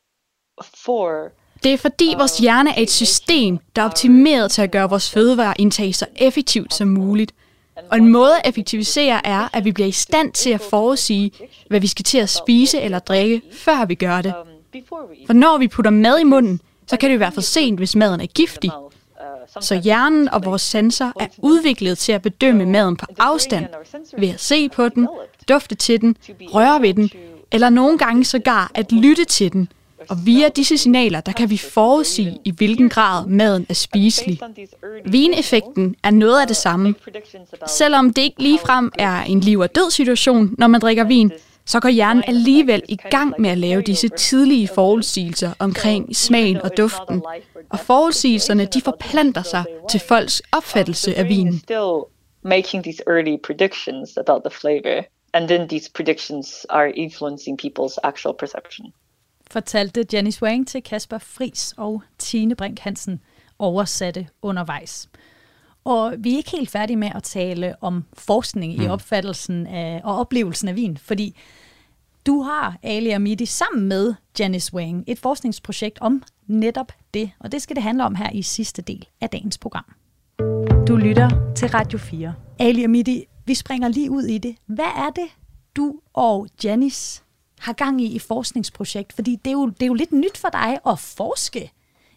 for Det er fordi vores hjerne er et system, der er optimeret til at gøre vores fødevareindtag så effektivt som muligt. Og en måde at effektivisere er, at vi bliver i stand til at forudsige, hvad vi skal til at spise eller drikke, før vi gør det. For når vi putter mad i munden, så kan det jo være for sent, hvis maden er giftig. Så hjernen og vores sensor er udviklet til at bedømme maden på afstand, ved at se på den, dufte til den, røre ved den, eller nogle gange sågar at lytte til den. Og via disse signaler, der kan vi forudsige, i hvilken grad maden er spiselig. Vineffekten er noget af det samme. Selvom det ikke ligefrem er en liv- og død situation, når man drikker vin, så går hjernen alligevel i gang med at lave disse tidlige forudsigelser omkring smagen og duften. Og forudsigelserne, de forplanter sig til folks opfattelse af vinen. making these early predictions about the flavor. And then these predictions are influencing people's actual perception fortalte Jenny Swang til Kasper Fris og Tine Brink Hansen oversatte undervejs. Og vi er ikke helt færdige med at tale om forskning mm. i opfattelsen af, og oplevelsen af vin, fordi du har, Ali Amidi, sammen med Janice Wang, et forskningsprojekt om netop det, og det skal det handle om her i sidste del af dagens program. Du lytter til Radio 4. Ali Amidi, vi springer lige ud i det. Hvad er det, du og Janice har gang i i forskningsprojekt? Fordi det er jo, det er jo lidt nyt for dig at forske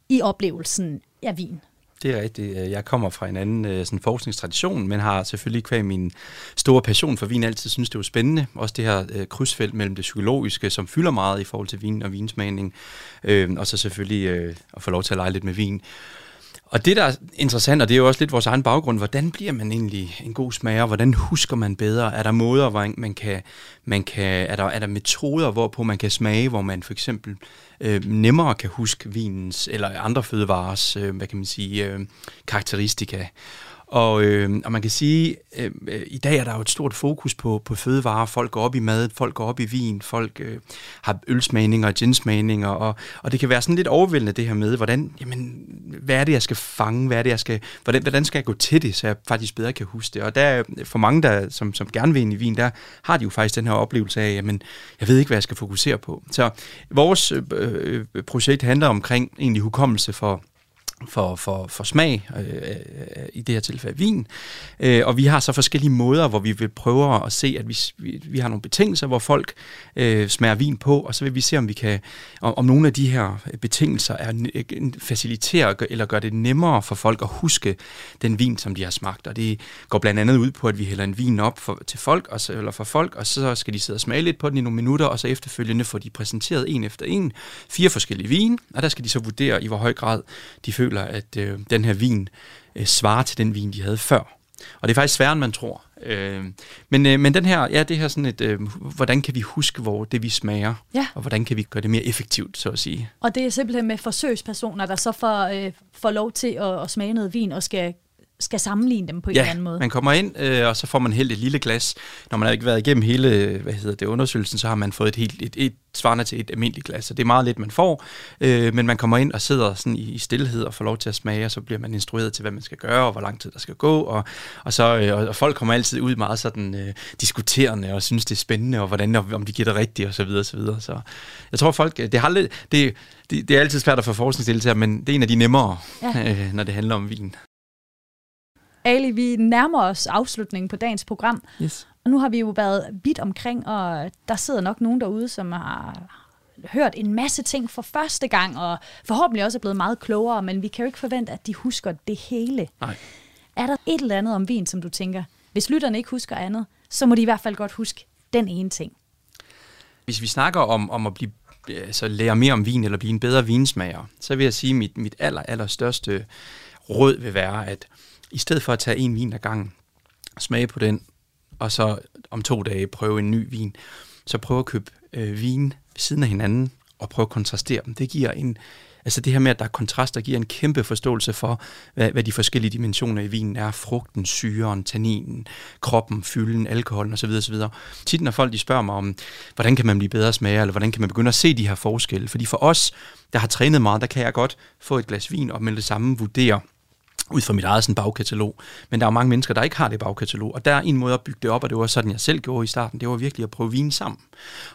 i oplevelsen af vin. Det er rigtigt. Øh, jeg kommer fra en anden øh, sådan forskningstradition, men har selvfølgelig kvæg min store passion for vin altid synes, det var spændende. Også det her øh, krydsfelt mellem det psykologiske, som fylder meget i forhold til vin og vinsmagning, øh, og så selvfølgelig øh, at få lov til at lege lidt med vin. Og det, der er interessant, og det er jo også lidt vores egen baggrund, hvordan bliver man egentlig en god smager? Hvordan husker man bedre? Er der måder, hvor man kan, man kan er, der, er der metoder, hvorpå man kan smage, hvor man for eksempel øh, nemmere kan huske vinens eller andre fødevares, øh, hvad kan man sige, øh, karakteristika? Og, øh, og man kan sige, øhm, øh, i dag er der jo et stort fokus på, på fødevarer. Folk går op i mad, folk går op i vin, folk øh, har ølsmagninger og ginsmagninger, og, og det kan være sådan lidt overvældende det her med, hvordan, jamen, hvad er det, jeg skal fange, hvad er det, jeg skal, hvordan, hvordan skal jeg gå til det, så jeg faktisk bedre kan huske det. Og der er for mange, der, som, som gerne vil ind i vin, der har de jo faktisk den her oplevelse af, jamen, jeg ved ikke, hvad jeg skal fokusere på. Så vores øh, øh projekt handler omkring egentlig hukommelse for for, for, for smag, øh, i det her tilfælde vin. Øh, og vi har så forskellige måder, hvor vi vil prøve at se, at vi, vi, vi har nogle betingelser, hvor folk øh, smager vin på, og så vil vi se, om vi kan, om, om nogle af de her betingelser er øh, faciliterer eller gør det nemmere for folk at huske den vin, som de har smagt. Og det går blandt andet ud på, at vi hælder en vin op for, til folk, og så, eller for folk, og så skal de sidde og smage lidt på den i nogle minutter, og så efterfølgende får de præsenteret en efter en fire forskellige vin, og der skal de så vurdere, i hvor høj grad de føler, føler, at øh, den her vin øh, svarer til den vin, de havde før. Og det er faktisk sværere, end man tror. Øh, men, øh, men den her, ja, det her sådan et, øh, hvordan kan vi huske, hvor det vi smager, ja. og hvordan kan vi gøre det mere effektivt, så at sige. Og det er simpelthen med forsøgspersoner, der så får, øh, får lov til at, at smage noget vin og skal skal sammenligne dem på en ja, eller anden måde. man kommer ind, øh, og så får man helt et lille glas. Når man har ikke været igennem hele hvad hedder det, undersøgelsen, så har man fået et helt et, et svarende til et almindeligt glas. Så det er meget lidt, man får, øh, men man kommer ind og sidder sådan i, i stillhed og får lov til at smage, og så bliver man instrueret til, hvad man skal gøre, og hvor lang tid der skal gå. Og, og, så, øh, og, folk kommer altid ud meget sådan øh, diskuterende, og synes, det er spændende, og hvordan, om de giver det rigtigt, og så videre, og så videre. Så jeg tror, folk, det, har lidt, det, det, det er altid svært at få forskningsdeltager, men det er en af de nemmere, ja. øh, når det handler om vin. Ali, vi nærmer os afslutningen på dagens program. Yes. Og nu har vi jo været vidt omkring, og der sidder nok nogen derude, som har hørt en masse ting for første gang, og forhåbentlig også er blevet meget klogere, men vi kan jo ikke forvente, at de husker det hele. Nej. Er der et eller andet om vin, som du tænker, hvis lytterne ikke husker andet, så må de i hvert fald godt huske den ene ting? Hvis vi snakker om, om at blive altså lære mere om vin, eller blive en bedre vinsmager, så vil jeg sige, at mit, mit aller, aller største råd vil være, at i stedet for at tage en vin ad gangen, smage på den, og så om to dage prøve en ny vin, så prøve at købe øh, vin ved siden af hinanden, og prøve at kontrastere dem. Det giver en, altså det her med, at der er kontraster, giver en kæmpe forståelse for, hvad, hvad de forskellige dimensioner i vinen er. Frugten, syren, tanninen, kroppen, fylden, alkoholen osv. osv. Tit når folk de spørger mig om, hvordan kan man blive bedre smager, eller hvordan kan man begynde at se de her forskelle. Fordi for os, der har trænet meget, der kan jeg godt få et glas vin og med det samme vurdere, ud fra mit eget sådan bagkatalog. Men der er jo mange mennesker, der ikke har det bagkatalog, og der er en måde at bygge det op, og det var sådan, jeg selv gjorde i starten, det var virkelig at prøve vin sammen.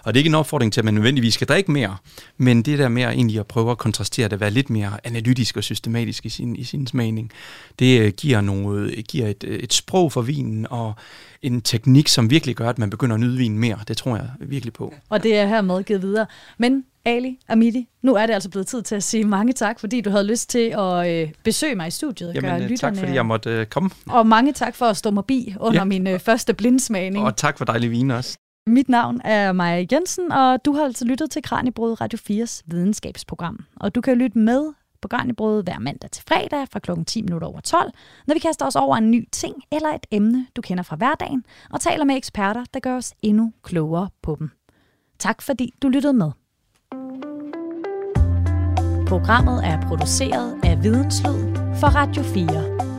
Og det er ikke en opfordring til, at man nødvendigvis skal drikke mere, men det der med at egentlig at prøve at kontrastere det, være lidt mere analytisk og systematisk i sin, i sin smagning, det øh, giver, noget, giver et, øh, et sprog for vinen, og en teknik, som virkelig gør, at man begynder at nyde vinen mere. Det tror jeg virkelig på. Og det er hermed givet videre. Men Ali, Amidi, nu er det altså blevet tid til at sige mange tak, fordi du havde lyst til at øh, besøge mig i studiet. Jamen, gøre øh, tak fordi jeg måtte øh, komme. Og mange tak for at stå mig bi under ja. min øh, første blindsmagning. Og tak for dejlig vin også. Mit navn er Maja Jensen, og du har altså lyttet til Kranjebrød Radio 4's videnskabsprogram. Og du kan lytte med på Kranjebrød hver mandag til fredag fra kl. 10 minutter over 12, når vi kaster os over en ny ting eller et emne, du kender fra hverdagen, og taler med eksperter, der gør os endnu klogere på dem. Tak fordi du lyttede med. Programmet er produceret af Videnslyd for Radio 4.